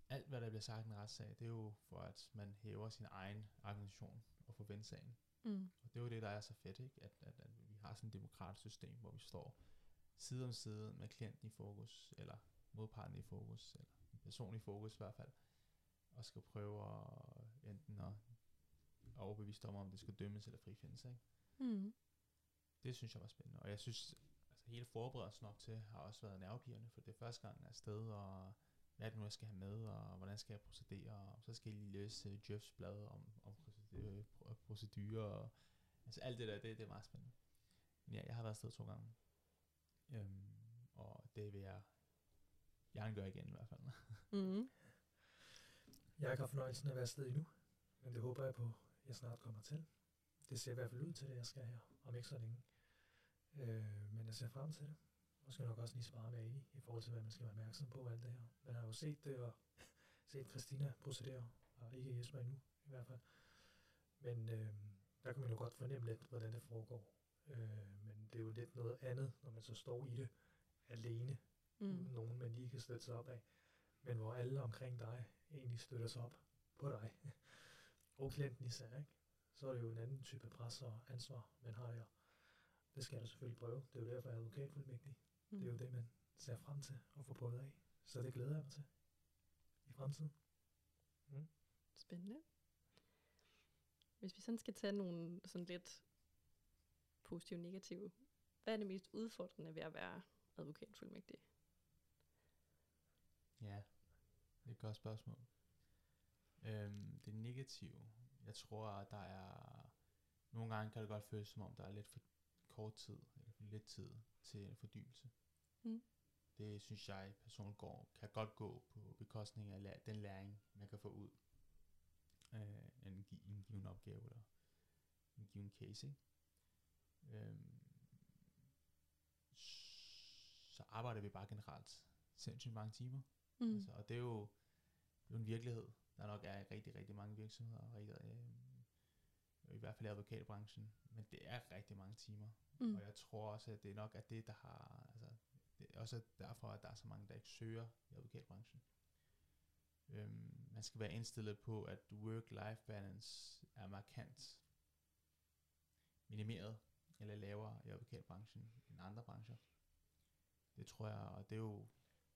alt hvad der bliver sagt i en retssag, det er jo for at man hæver sin egen argumentation og forventer sagen. Mm. Og det er jo det, der er så fedt, ikke? At, at, at vi har sådan et demokratisk system, hvor vi står side om side med klienten i fokus, eller modparten i fokus, eller en person i fokus i hvert fald, og skal prøve at enten at overbevise dommer, om det skal dømmes eller frifindes. Ikke? Mm. Det synes jeg var spændende, og jeg synes, altså hele forberedelsen op til har også været nervepirrende, for det er første gang jeg er afsted, og hvad er det nu, jeg skal have med, og hvordan skal jeg procedere, og så skal jeg lige læse uh, Jeffs blad om, om procedure, procedurer, og altså alt det der, det, det er meget spændende. Men ja, jeg har været afsted to gange, øhm, og det vil jeg gerne gøre igen i hvert fald. Mm. Jeg har fornøjelsen af at være afsted endnu, men det håber jeg på, jeg snart kommer til. Det ser i hvert fald ud til det, jeg skal her, om ikke så længe. Øh, men jeg ser frem til det. Og skal nok også lige spare med Ali, i forhold til, hvad man skal være opmærksom på alt det her. Man har jo set det, og set Christina procedere, og ikke Jesper endnu, i hvert fald. Men øh, der kan man jo godt fornemme lidt, hvordan det foregår. Øh, men det er jo lidt noget andet, når man så står i det alene, Mm. nogen, man lige kan støtte sig op af, men hvor alle omkring dig egentlig støtter sig op på dig, og klienten især, ikke? så er det jo en anden type pres og ansvar, man har her. Det skal jeg da selvfølgelig prøve. Det er jo derfor, jeg er advokatfuldmægtig. Mm. Det er jo det, man ser frem til at få prøvet af. Så det glæder jeg mig til i fremtiden. Mm. Spændende. Hvis vi sådan skal tage nogle sådan lidt positive og negative, hvad er det mest udfordrende ved at være advokatfuldmægtig? Ja, det er et godt spørgsmål. Øhm, det negative, jeg tror, at der er, nogle gange kan det godt føles som om, der er lidt for kort tid, eller for lidt tid til en fordybelse. Mm. Det synes jeg personligt går, kan godt gå på bekostning af den læring, man kan få ud af en, gi- en given opgave, eller en given case. Ikke? Øhm, så arbejder vi bare generelt sindssygt mange timer. Mm. Altså, og det er jo, det er jo en virkelighed, der nok er i rigtig, rigtig mange virksomheder, og rigtig, øh, i hvert fald i advokatbranchen, men det er rigtig mange timer. Mm. Og jeg tror også, at det nok er det, der har, altså, det er også derfor, at der er så mange, der ikke søger i advokatbranchen. Øhm, man skal være indstillet på, at work-life balance er markant minimeret eller lavere i advokatbranchen end andre brancher. Det tror jeg, og det er jo,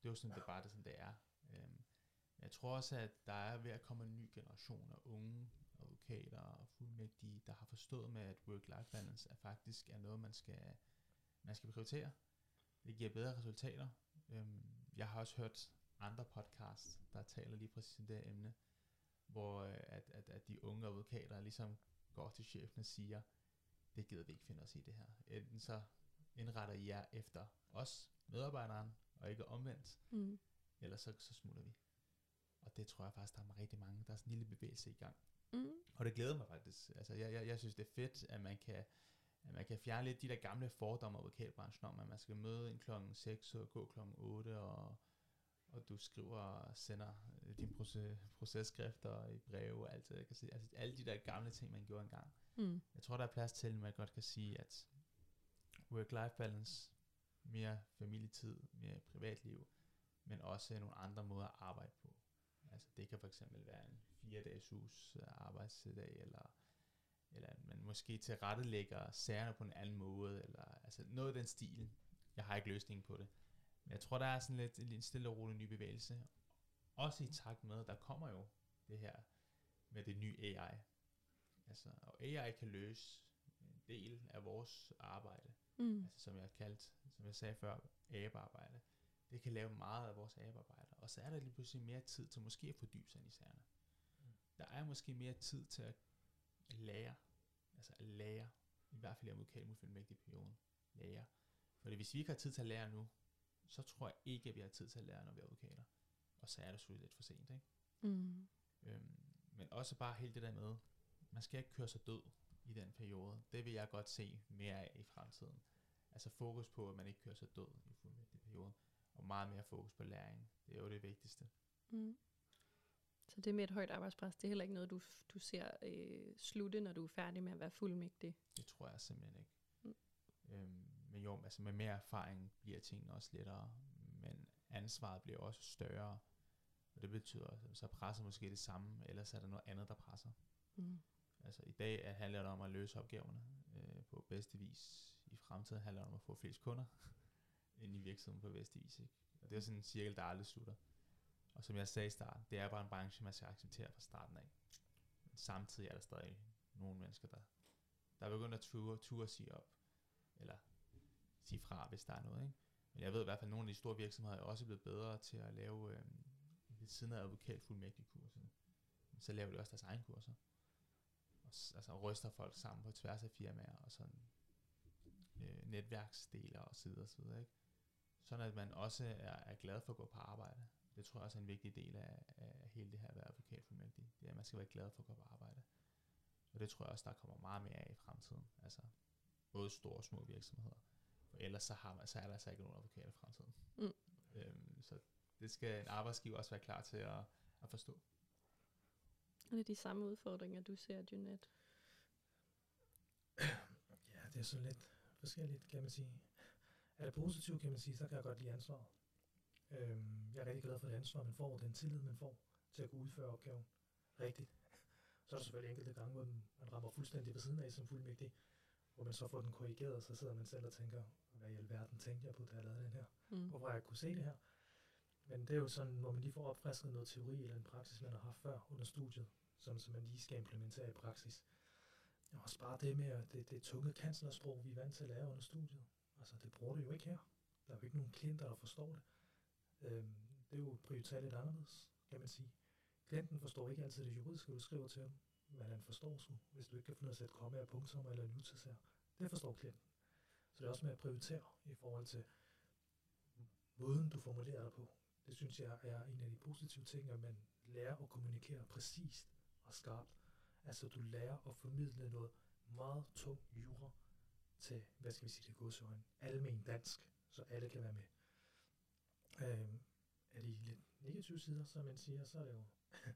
det er jo sådan, det er bare det, sådan det er. Øhm, jeg tror også, at der er ved at komme en ny generation af unge advokater og fuldmægtige, der har forstået med, at work-life balance er faktisk er noget, man skal, man skal prioritere. Det giver bedre resultater. Øhm, jeg har også hørt andre podcasts, der taler lige præcis om det her emne, hvor øh, at, at, at de unge advokater ligesom går til chefen og siger, det gider vi ikke finde os i det her. Enten så indretter I jer efter os, medarbejderen, og ikke omvendt. Mm. Ellers så, så smutter vi. Og det tror jeg faktisk, der er rigtig mange, der er sådan en lille bevægelse i gang. Mm. Og det glæder mig faktisk. Altså, jeg, jeg, jeg synes, det er fedt, at man kan, at man kan fjerne lidt de der gamle fordomme af advokatbranchen om, at man skal møde en klokken 6 og gå klokken 8, og, og du skriver og sender øh, dine proces, processkrifter i breve og alt det. Jeg kan se, altså, alle de der gamle ting, man gjorde engang. Mm. Jeg tror, der er plads til, at man godt kan sige, at work-life balance, mere familietid, mere privatliv, men også nogle andre måder at arbejde på. Altså det kan for eksempel være en fire dages uges øh, arbejdsdag, eller, eller at man måske tilrettelægger sagerne på en anden måde, eller altså noget af den stil. Jeg har ikke løsningen på det. Men jeg tror, der er sådan lidt en stille og rolig ny bevægelse. Også i takt med, der kommer jo det her med det nye AI. Altså, og AI kan løse en del af vores arbejde, Mm. altså som jeg kaldt, som jeg sagde før, abearbejde. Det kan lave meget af vores abearbejde. Og så er der lige pludselig mere tid til måske at fordybe sig i sagerne. Mm. Der er måske mere tid til at lære, altså at lære, i hvert fald i advokatmufuldmægtig perioden, lære. Fordi hvis vi ikke har tid til at lære nu, så tror jeg ikke, at vi har tid til at lære, når vi er advokater. Og så er det selvfølgelig lidt for sent, ikke? Mm. Øhm, men også bare helt det der med, man skal ikke køre sig død i den periode. Det vil jeg godt se mere af i fremtiden. Altså fokus på, at man ikke kører sig død i fuldmægtig periode. Og meget mere fokus på læring. Det er jo det vigtigste. Mm. Så det med et højt arbejdspres, det er heller ikke noget, du, du ser øh, slutte, når du er færdig med at være fuldmægtig. Det tror jeg simpelthen ikke. Mm. Øhm, men jo, altså med mere erfaring bliver tingene også lettere. Men ansvaret bliver også større. Og det betyder, så presser måske det samme, ellers er der noget andet, der presser. Mm. Altså i dag er- handler det om at løse opgaverne øh, på bedste vis. I fremtiden handler om at få flest kunder ind i virksomheden på Vestis. Ikke? Og det er sådan en cirkel, der aldrig slutter. Og som jeg sagde i starten, det er bare en branche, man skal acceptere fra starten af. Men samtidig er der stadig nogle mennesker, der, der er begyndt at ture, ture sige op. Eller sige fra, hvis der er noget. Ikke? Men jeg ved i hvert fald, at nogle af de store virksomheder er også blevet bedre til at lave øh, ved siden af advokatfuldmægtig kurser. Så laver de også deres egne kurser og altså ryster folk sammen på tværs af firmaer og sådan øh, netværksdeler og så videre, så ikke? Sådan at man også er, er glad for at gå på arbejde. Det tror jeg også er en vigtig del af, af hele det her at være advokatfuldmægtig. Det er, at man skal være glad for at gå på arbejde. Og det tror jeg også, der kommer meget mere af i fremtiden. Altså både store og små virksomheder. For ellers så, har man, så er der altså ikke nogen advokat i fremtiden. Mm. Øhm, så det skal en arbejdsgiver også være klar til at, at forstå. Og det er de samme udfordringer, du ser, Jeanette. Ja, det er sådan lidt forskelligt, kan man sige. Er det positivt, kan man sige, så kan jeg godt lide ansvaret. Øhm, jeg er rigtig glad for det ansvar, man får, den tillid, man får til at kunne udføre opgaven rigtigt. Så er der selvfølgelig enkelte gange, hvor man rammer fuldstændig ved siden af som fuldmægtig, hvor man så får den korrigeret, og så sidder man selv og tænker, hvad i alverden tænkte jeg på, da jeg lavede den her? Mm. Hvorfor har jeg kunne se det her? Men det er jo sådan, hvor man lige får opfrisket noget teori eller en praksis, man har haft før under studiet, som, som man lige skal implementere i praksis. Og også bare det med, det, det tunge kanslersprog, vi er vant til at lære under studiet. Altså, det bruger du jo ikke her. Der er jo ikke nogen klienter, der forstår det. Øhm, det er jo prioriteret lidt anderledes, kan man sige. Klienten forstår ikke altid det juridiske, du skriver til ham, men han forstår sgu, hvis du ikke kan finde ud af at sætte komma og punktum eller nutidsher. Det forstår klienten. Så det er også med at prioritere i forhold til måden, du formulerer dig på. Det synes jeg er en af de positive ting, at man lærer at kommunikere præcist og skarpt. Altså du lærer at formidle noget meget tung jura til, hvad skal vi sige, det godsøjne, almen dansk, så alle kan være med. Øhm, er de lidt negative sider, som man siger, så er det jo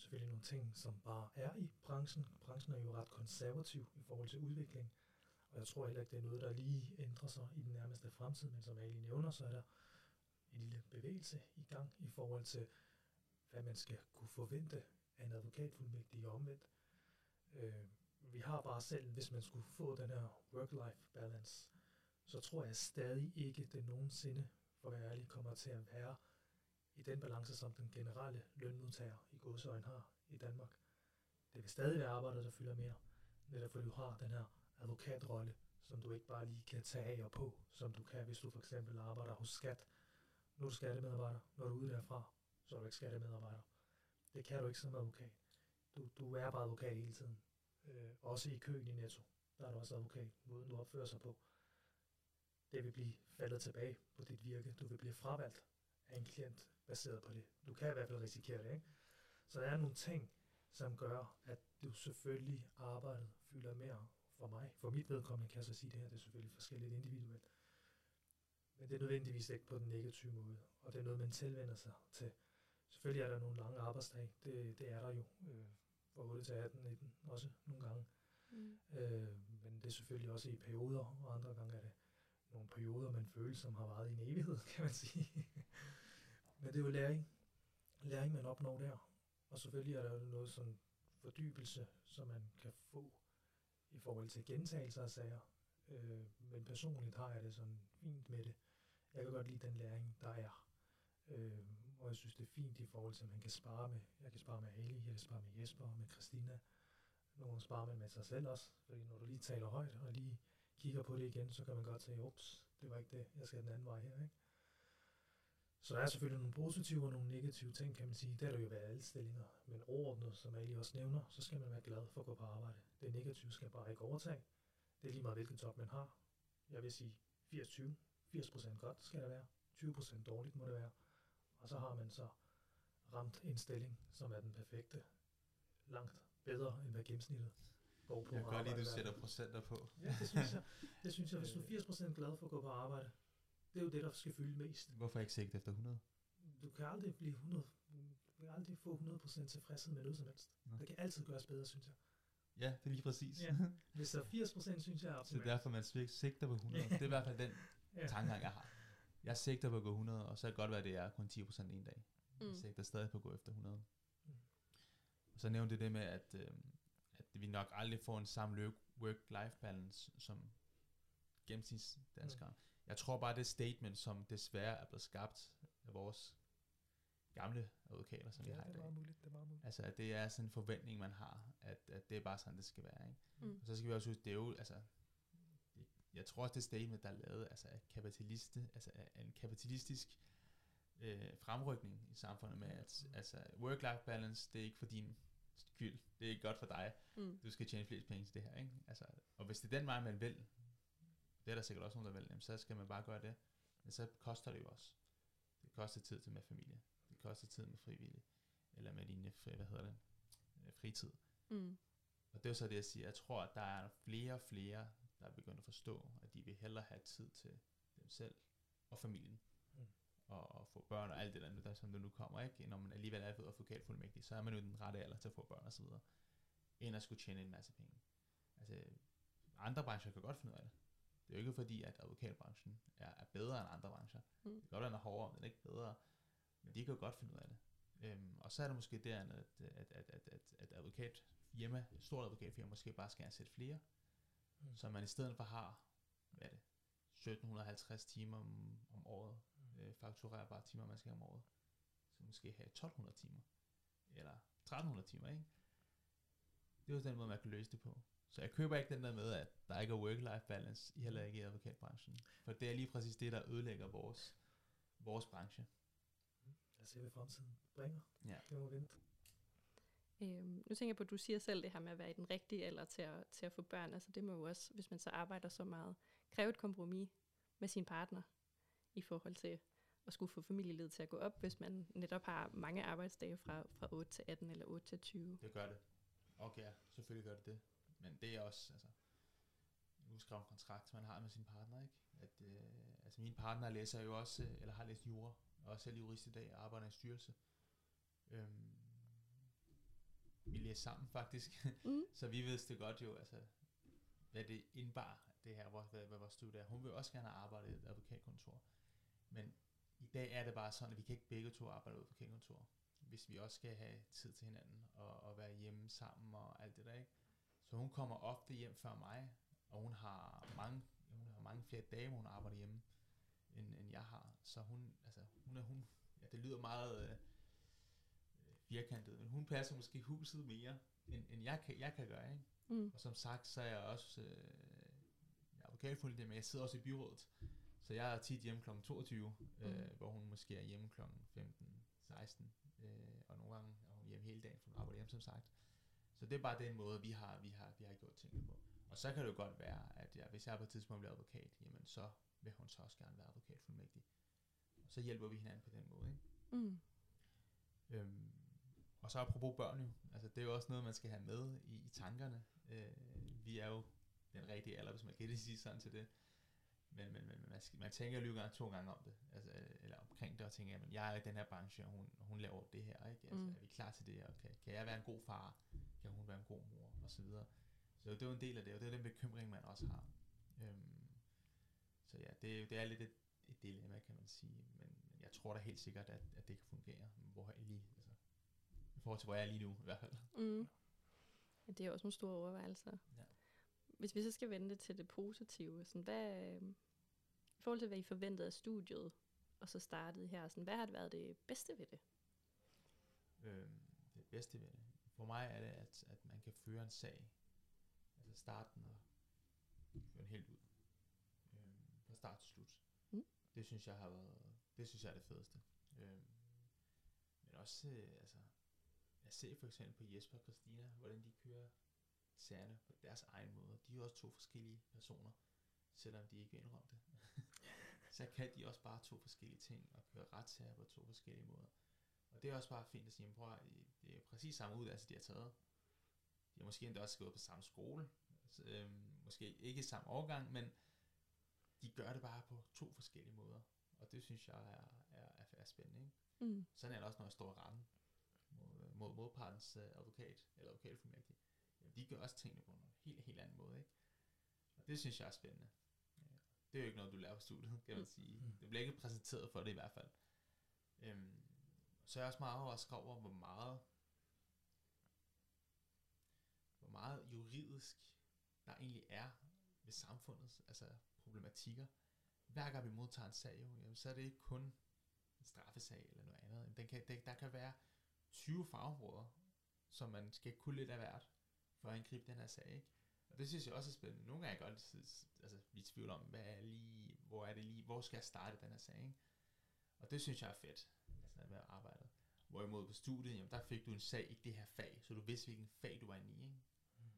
selvfølgelig nogle ting, som bare er i branchen. Branchen er jo ret konservativ i forhold til udvikling, og jeg tror heller ikke, det er noget, der lige ændrer sig i den nærmeste fremtid, men som Ali nævner, så er der en lille bevægelse i gang i forhold til, hvad man skal kunne forvente af en advokatfuldmægtig og omvendt. Øh, vi har bare selv, hvis man skulle få den her work-life balance, så tror jeg stadig ikke, det nogensinde, for at være ærlig, kommer til at være i den balance, som den generelle lønmodtager i godsøjen har i Danmark. Det vil stadig være arbejder, der fylder mere, netop fordi du har den her advokatrolle, som du ikke bare lige kan tage af og på, som du kan, hvis du for eksempel arbejder hos skat. Nu er du skattemedarbejder, når du er ude derfra, så er du ikke skattemedarbejder. Det kan du ikke som advokat. Du, du er bare advokat hele tiden. Øh, også i køen i Netto, der er du også advokat, måden du opfører sig på. det vil blive faldet tilbage på dit virke. Du vil blive fravalgt af en klient baseret på det. Du kan i hvert fald risikere det, ikke? Så der er nogle ting, som gør, at du selvfølgelig arbejdet fylder mere for mig. For mit vedkommende kan jeg så sige det her, det er selvfølgelig forskelligt individuelt. Men det er nødvendigvis ikke på den negative måde, og det er noget, man tilvender sig til. Selvfølgelig er der nogle lange arbejdsdage, det, det er der jo, øh, fra 8 til 18, 19 også nogle gange. Mm. Øh, men det er selvfølgelig også i perioder, og andre gange er det nogle perioder, man føler, som har varet i en evighed, kan man sige. men det er jo læring. Læring, man opnår der. Og selvfølgelig er der noget sådan fordybelse, som man kan få i forhold til gentagelser af sager. Øh, men personligt har jeg det sådan fint med det. Jeg kan godt lide den læring, der er. Øh, og jeg synes, det er fint i forhold til, at man kan spare med, jeg kan spare med Ali, jeg kan spare med Jesper med Christina. nogen sparer man med sig selv også, fordi når du lige taler højt og lige kigger på det igen, så kan man godt sige, ups, det var ikke det, jeg skal den anden vej her, ikke? Så der er selvfølgelig nogle positive og nogle negative ting, kan man sige. Det er der jo ved alle stillinger. Men overordnet, som Ali også nævner, så skal man være glad for at gå på arbejde. Det negative skal bare ikke overtage. Det er lige meget, hvilken top man har. Jeg vil sige 80-20. 80% godt skal det være. 20% dårligt må det være. Og så har man så ramt en stilling, som er den perfekte. Langt bedre, end hvad gennemsnittet går på Jeg kan godt lide, at du sætter procenter på. Ja, det synes jeg. Det synes jeg. Hvis du er 80% glad for at gå på arbejde, det er jo det, der skal fylde mest. Hvorfor ikke sigte efter 100? Du kan aldrig blive 100, du kan aldrig få 100% tilfredshed med noget som helst. Ja. Det kan altid gøres bedre, synes jeg. Ja, det er lige præcis. Ja. Hvis der er 80%, synes jeg er optimalt. Så derfor man sigter på 100. det er i hvert fald den ja. tankegang, jeg har. Jeg sigter på at gå 100, og så kan det godt være, at det er kun 10% en dag. Mm. Jeg sigter stadig på at gå efter 100. Mm. Og så nævnte det det med, at, øh, at vi nok aldrig får en samme work-life balance som gennemsnitsdanskere. Mm. Jeg tror bare, det statement, som desværre er blevet skabt af vores gamle advokater, som ja, vi har i dag. det er meget muligt, det er meget muligt. Altså, at det er sådan en forventning, man har, at, at det er bare sådan, det skal være. Ikke? Mm. Og så skal vi også huske, det er jo, altså, jeg tror også, det statement, der er lavet, altså, er kapitaliste, altså, er en kapitalistisk øh, fremrykning i samfundet med, at mm. altså, work-life balance, det er ikke for din skyld, det er ikke godt for dig, mm. du skal tjene flest penge til det her. Ikke? Altså, og hvis det er den vej, man vil, det er der sikkert også nogen, der vil, jamen, så skal man bare gøre det. Men så koster det jo også. Det koster tid til med familie. Det koster tid med frivillig. Eller med din fri, hvad hedder det, øh, fritid. Mm. Og det er jo så det, jeg siger. Jeg tror, at der er flere og flere, der er begyndt at forstå, at de vil hellere have tid til dem selv og familien. Mm. Og, og få børn og alt det der, der som det nu kommer, ikke? Når man alligevel er blevet advokatfuldmægtig, så er man jo den rette alder til at få børn og så videre. End at skulle tjene en masse penge. Altså, andre brancher kan godt finde ud af det. Det er jo ikke fordi, at advokatbranchen er, er bedre end andre brancher. Mm. Det kan godt være, den er hårdere, men den er ikke bedre. Men de kan jo godt finde ud af det. Øhm, og så er det måske der, at, at, at, at, at, at advokatfirma, et stort advokatfirma, måske bare skal ansætte flere. Mm. Så man i stedet for har, hvad er det, 1750 timer om, om året, mm. øh, fakturerbare timer, man skal have om året. Så måske have 1200 timer. Eller 1300 timer, ikke? Det er jo den måde, man kan løse det på. Så jeg køber ikke den der med, at der ikke er work-life balance, i heller ikke i advokatbranchen. For det er lige præcis det, der ødelægger vores, vores branche. Lad os se, hvad fremtiden bringer. Ja. Det må vente. Øhm, nu tænker jeg på, at du siger selv det her med at være i den rigtige alder til at, til at få børn. Altså det må jo også, hvis man så arbejder så meget, kræve et kompromis med sin partner i forhold til at skulle få familielivet til at gå op, hvis man netop har mange arbejdsdage fra, fra 8 til 18 eller 8 til 20. Det gør det. Okay, ja, selvfølgelig gør det det. Men det er også, altså, en uskrevet kontrakt, man har med sin partner, ikke? At, øh, altså min partner læser jo også, eller har læst jura, og er selv jurist i dag, og arbejder i styrelse. Øhm, vi læser sammen faktisk, mm. så vi ved det godt jo, altså, hvad det indbar, det her, hvad, hvad, hvad vores studie er. Hun vil også gerne arbejde i et advokatkontor. Men i dag er det bare sådan, at vi kan ikke begge to arbejde i et advokatkontor, hvis vi også skal have tid til hinanden, og, og være hjemme sammen og alt det der, ikke? Så hun kommer ofte hjem før mig, og hun har mange, hun har mange flere dage, hvor hun arbejder hjemme, end, end jeg har. Så hun, altså, hun er hun, ja, det lyder meget øh, firkantet, men hun passer måske huset mere, end, end jeg, kan, jeg kan gøre, ikke? Mm. Og som sagt, så er jeg også øh, jeg er advokatfuldmægtig, men jeg sidder også i byrådet. Så jeg er tit hjemme kl. 22, øh, mm. hvor hun måske er hjemme kl. 15, 16, øh, og nogle gange er hun hjemme hele dagen, for hun arbejder hjemme, som sagt. Så det er bare den måde, vi har, vi har, vi har gjort tingene på. Og så kan det jo godt være, at jeg, hvis jeg på et tidspunkt bliver advokat, jamen så vil hun så også gerne være advokatfuldmægtig. Og så hjælper vi hinanden på den måde. Ikke? Mm. Øhm, og så apropos børn jo, altså det er jo også noget, man skal have med i, i tankerne. Øh, vi er jo den rigtige alder, hvis man kan det sige sådan til det. Men, men, men man, skal, man tænker jo lige to gange om det, altså, eller omkring det, og tænker, at jeg er i den her branche, og hun, hun laver det her, ikke? Altså, Mm. er vi klar til det, og kan, kan jeg være en god far, kan hun være en god mor, og så videre. Så det er jo en del af det, og det er den bekymring, man også har. Øhm, så ja, det, er jo- det er lidt et, et dilemma, kan man sige, men jeg tror da helt sikkert, at, at det kan fungere, hvor lige, forhold til, hvor jeg er lige nu, i hvert fald. Mm. Ja, det er også nogle store overvejelser. Ja. Hvis vi så skal vende det til det positive, sådan hvad, øh, i forhold til hvad I forventede af studiet, og så startede her, sådan, hvad har det været det bedste ved det? Øhm, det bedste ved det. For mig er det, at, at man kan føre en sag, altså starten og føre den helt ud. Øhm, fra start til slut. Mm. Det synes jeg har været, det synes jeg er det fedeste. Øhm, men også, øh, altså, jeg ser for eksempel på Jesper og Christina, hvordan de kører sagerne på deres egen måde. De er jo også to forskellige personer, selvom de ikke vil indrømme det. så kan de også bare to forskellige ting, og køre retssager på to forskellige måder. Og det er også bare fint at sige, prøv at, det er præcis samme uddannelse, de har taget. De har måske endda også gået på samme skole. Så, øhm, måske ikke samme årgang, men de gør det bare på to forskellige måder. Og det synes jeg er, er, er, er spændende. Ikke? Mm. Sådan er det også, når jeg står i retten mod, mod modpartens øh, advokat, eller advokatfuldmægtig. Jamen, de gør også tingene på en helt, helt anden måde. Ikke? Og det synes jeg er spændende. Det er jo ikke noget, du lærer på studiet, kan man Mm. sige. Det bliver ikke præsenteret for det i hvert fald. Øhm, så er jeg også meget overrasket over, hvor meget hvor meget juridisk der egentlig er ved samfundets altså problematikker. Hver gang vi modtager en sag, jo, jamen, så er det ikke kun en straffesag eller noget andet. Den kan, det, der kan være 20 fagområder, som man skal kunne lidt af hvert, for at angribe den her sag. Ikke? Og det synes jeg også er spændende. Nogle gange er jeg godt altså, vi tvivl om, hvad er lige, hvor er det lige, hvor skal jeg starte den her sag. Ikke? Og det synes jeg er fedt, altså med arbejdet. Hvorimod på studiet, jamen, der fik du en sag i det her fag, så du vidste, hvilken fag du var inde i. Ikke? Mm.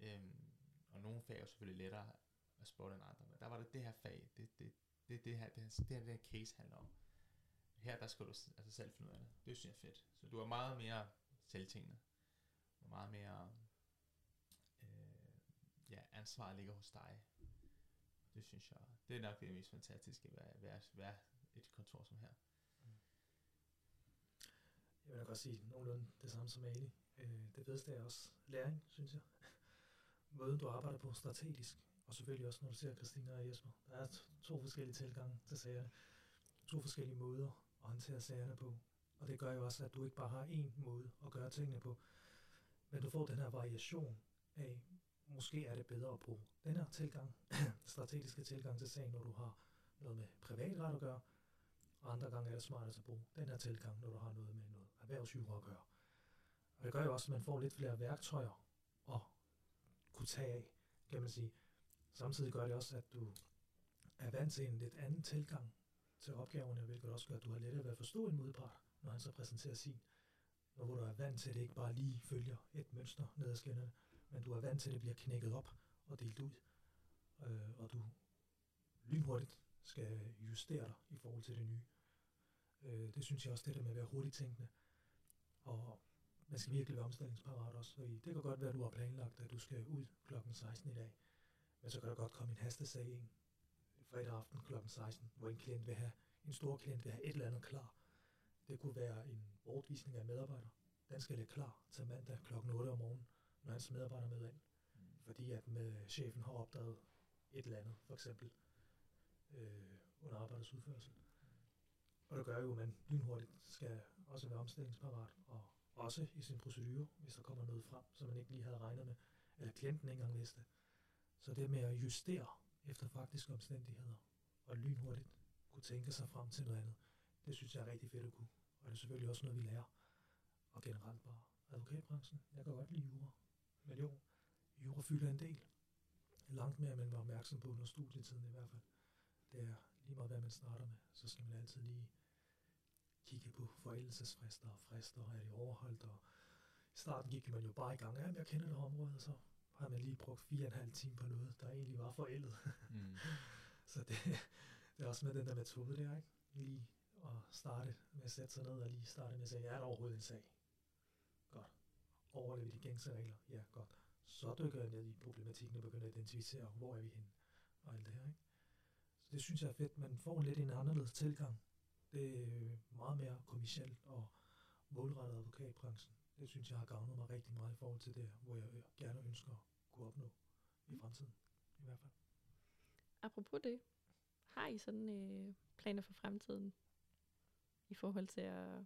Øhm, og nogle fag er jo selvfølgelig lettere at spotte end andre, men der var det det her fag, det, det, det, det, her, det, her, det her, det her case handler om. Her der skal du altså selv finde ud af det. Det synes jeg er fedt. Så du er meget mere selvtænkende. Og meget mere øh, ja, ansvaret ligger hos dig. Det synes jeg, det er nok det mest fantastiske ved at være, være et kontor som her. Jeg vil nok også sige nogenlunde det samme som Ali. Øh, det bedste er også læring, synes jeg. Måden du arbejder på strategisk, og selvfølgelig også når du ser Christina og Jesper. Der er to forskellige tilgange til sagerne. To forskellige måder håndtere sagerne på. Og det gør jo også, at du ikke bare har én måde at gøre tingene på. Men du får den her variation af, måske er det bedre at bruge den her tilgang, strategiske tilgang til sagen, når du har noget med privatret at gøre, og andre gange er det smartest at bruge den her tilgang, når du har noget med noget erhvervsjura at gøre. Og det gør jo også, at man får lidt flere værktøjer at kunne tage af, kan man sige. Samtidig gør det også, at du er vant til en lidt anden tilgang til opgaverne, hvilket også gør, at du har lettere ved at forstå en modpart, når han så præsenterer sin. Når hvor du er vant til, at det ikke bare lige følger et mønster ned ad skinnerne, men du er vant til, at det bliver knækket op og delt ud. Øh, og du lynhurtigt skal justere dig i forhold til det nye. Øh, det synes jeg også, det der med at være hurtigt tænkende. Og man skal virkelig være omstillingsparat også. Fordi det kan godt være, at du har planlagt, at du skal ud klokken 16 i dag. Men så kan der godt komme en hastesag ind fredag aften klokken 16, hvor en klient vil have, en stor klient vil have et eller andet klar. Det kunne være en bortvisning af medarbejder. Den skal ligge klar til mandag klokken 8 om morgenen, når hans medarbejder møder ind. Fordi at med chefen har opdaget et eller andet, for eksempel øh, under arbejdets udførsel. Og det gør jo, at man lynhurtigt skal også være omstillingsparat, og også i sin procedure, hvis der kommer noget frem, som man ikke lige havde regnet med, eller klienten ikke engang vidste. Så det med at justere efter faktiske omstændigheder, og lynhurtigt kunne tænke sig frem til noget andet, det synes jeg er rigtig fedt at kunne. Og det er selvfølgelig også noget, vi lærer. Og generelt bare advokatbranchen. Jeg kan godt lide jura. Men jo, jura fylder en del. Langt mere, end man var opmærksom på under studietiden i hvert fald. Det er lige meget, hvad man starter med, så skal man altid lige kigge på forældelsesfrister og frister, er de overholdt, og i starten gik man jo bare i gang, ja, jeg kender det område, så har man lige brugt fire og en halv time på noget, der egentlig var forældet. Mm. Så det, det er også med den der metode der, ikke? Lige at starte med at sætte sig ned og lige starte med at sige, er der overhovedet en sag? Godt. Overlever vi de gængse regler? Ja, godt. Så dykker jeg ned i problematikken og begynder at identificere, hvor er vi henne og alt det her, ikke? Så det synes jeg er fedt. Man får lidt en anderledes tilgang. Det er meget mere kommersielt og målrettet advokatbranchen. Det synes jeg har gavnet mig rigtig meget i forhold til det, hvor jeg gerne ønsker at kunne opnå i fremtiden, i hvert fald. Apropos det, har I sådan øh, planer for fremtiden i forhold til at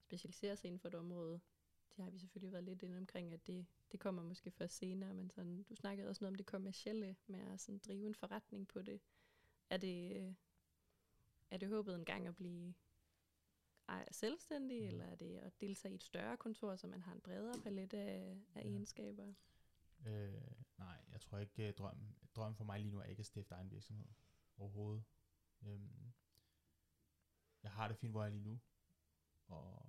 specialisere sig inden for et område? Det har vi selvfølgelig været lidt inde omkring, at det, det kommer måske først senere, men sådan, du snakkede også noget om det kommercielle med at sådan drive en forretning på det. Er det, øh, er det håbet en gang at blive ejer selvstændig, mm. eller er det at deltage i et større kontor, så man har en bredere palet af, af ja. egenskaber? Øh, nej, jeg tror ikke, øh, drømmen drøm for mig lige nu er ikke at stifte egen virksomhed overhovedet. Øhm, jeg har det fint, hvor jeg er lige nu, og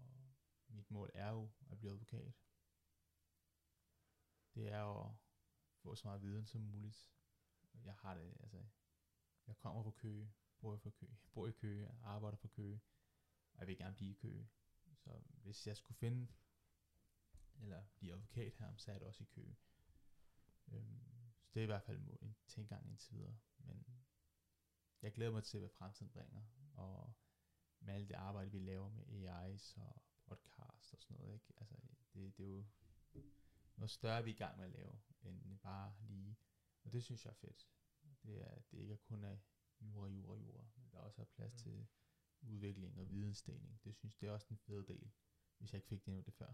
mit mål er jo at blive advokat. Det er at få så meget viden som muligt. Jeg har det, altså, jeg kommer fra Køge, bor, fra Køge, bor i Køge, arbejder fra Køge, og jeg vil gerne blive i Køge. Så hvis jeg skulle finde, eller blive advokat her, så er det også i Køge. Øhm, så det er i hvert fald en tilgang indtil videre. Men jeg glæder mig til, hvad fremtiden bringer. Og med alt det arbejde, vi laver med AI's og podcast og sådan noget. Ikke? Altså, det, det er jo noget større, vi er i gang med at lave, end bare lige. Og det synes jeg er fedt. Det er, det ikke er kun af jura, jura, jura, men der også er plads mm. til udvikling og vidensdeling. Det synes det er også en fed del, hvis jeg ikke fik det endnu det før.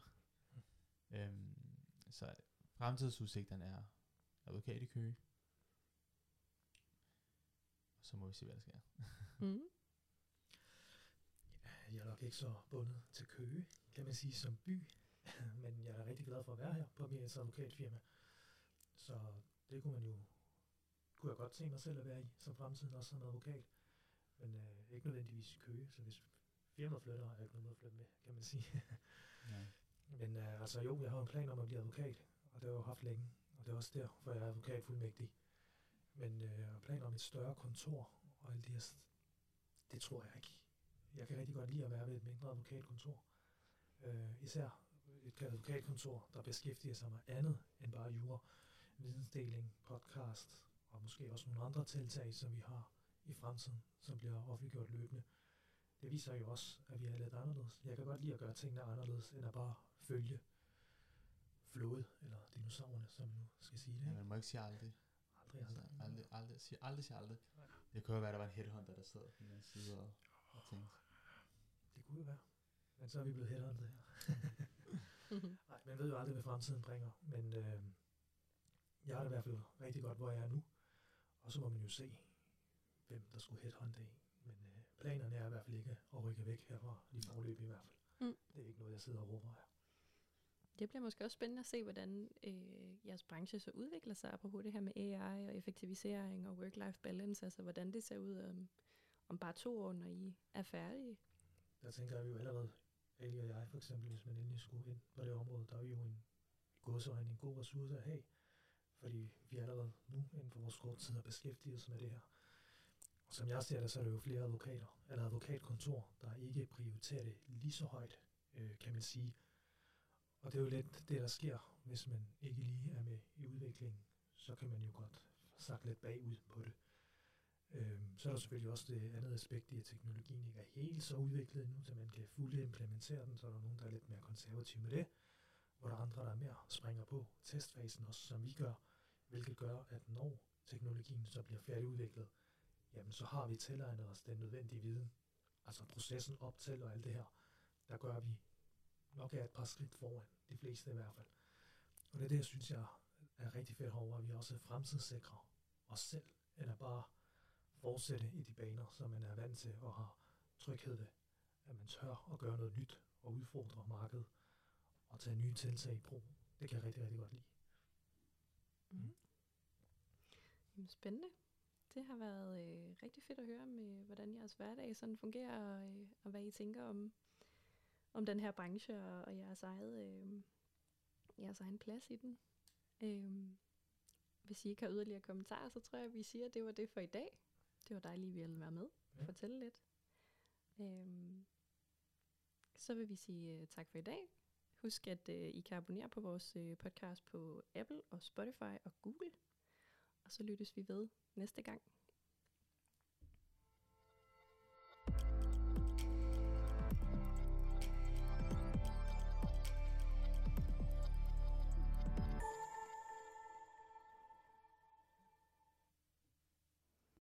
Mm. Øhm, så fremtidsudsigterne er advokat i Køge. Og så må vi se, hvad der sker. mm. ja, jeg er nok ikke så bundet til Køge, kan man sige, som by. Men jeg er rigtig glad for at være her på mit advokatfirma. Så det kunne man jo kunne jeg godt tænke mig selv at være i som fremtiden, også som advokat. Men øh, ikke nødvendigvis i Køge, så hvis firmaet flytter, har jeg ikke noget at flytte med, kan man sige. ja. Men øh, altså jo, jeg har en plan om at blive advokat, og det har jeg jo haft længe. Og det er også der, for jeg er advokat fuldmægtig. Men øh, planer om et større kontor og alt det her, det tror jeg ikke. Jeg kan rigtig godt lide at være ved et mindre advokatkontor. Øh, især et advokatkontor, der beskæftiger sig med andet end bare jura, vidensdeling, podcast og måske også nogle andre tiltag, som vi har i fremtiden, som bliver offentliggjort løbende. Det viser jo også, at vi er lidt anderledes. Jeg kan godt lide at gøre tingene anderledes, end at bare følge flået, eller dinosaurerne, som nu skal sige det. Ja, man må ikke sige aldrig. Aldrig, aldrig. Altså, aldrig, aldrig, sige, aldrig, sige aldrig. Det kunne jo være, at der var en headhunter, der sad på den side og, og tænkte. Det kunne jo være. Men så er vi blevet headhunter her. Nej, man ved jo aldrig, hvad fremtiden bringer. Men øh, jeg har det i hvert fald rigtig godt, hvor jeg er nu. Og så må man jo se, hvem der skulle headhunte en. Men øh, planerne er i hvert fald ikke at rykke væk herfra, lige forløb i hvert fald. Mm. Det er ikke noget, jeg sidder og overvejer. Det bliver måske også spændende at se, hvordan øh, jeres branche så udvikler sig, apropos det her med AI og effektivisering og work-life balance, altså hvordan det ser ud om, om bare to år, når I er færdige. Der tænker vi jo allerede, Ali og jeg for eksempel, hvis man endelig skulle ind på det område, der er vi jo en godsøjne, en god ressource at have, fordi vi allerede nu inden for vores kort tid har beskæftiget os med det her. Som jeg ser det, så er der jo flere advokater, eller advokatkontor, der ikke prioriterer det lige så højt, øh, kan man sige, og det er jo lidt det, der sker, hvis man ikke lige er med i udviklingen. Så kan man jo godt sagt lidt bagud på det. Øh, så er der selvfølgelig også det andet aspekt i, at teknologien ikke er helt så udviklet endnu, så man kan fuldt implementere den. Så er der nogen, der er lidt mere konservative med det, hvor der er andre, der er mere springer på testfasen også, som vi gør, hvilket gør, at når teknologien så bliver færdigudviklet, jamen så har vi tilegnet os den nødvendige viden, altså processen op til og alt det her, der gør vi nok er et par skridt foran, de fleste i hvert fald. Og det er det, jeg synes, jeg er rigtig fedt over, at vi også fremtidssikrer os selv, end at bare fortsætte i de baner, som man er vant til og har tryghed ved, at man tør at gøre noget nyt og udfordre markedet og tage nye tiltag i brug. Det kan jeg rigtig, rigtig godt lide. Mm. Mm. Spændende. Det har været øh, rigtig fedt at høre med, hvordan jeres hverdag sådan fungerer, og, øh, og hvad I tænker om, om den her branche og, og jeres, eget, øh, jeres egen plads i den. Øh, hvis I ikke har yderligere kommentarer, så tror jeg, at vi siger, at det var det for i dag. Det var dejligt, at vi ville være med og Ja. fortælle lidt. Øhm, så vil vi sige uh, tak for i dag. Husk, at uh, I kan abonnere på vores uh, podcast på Apple og Spotify og Google. Og så lyttes vi ved næste gang.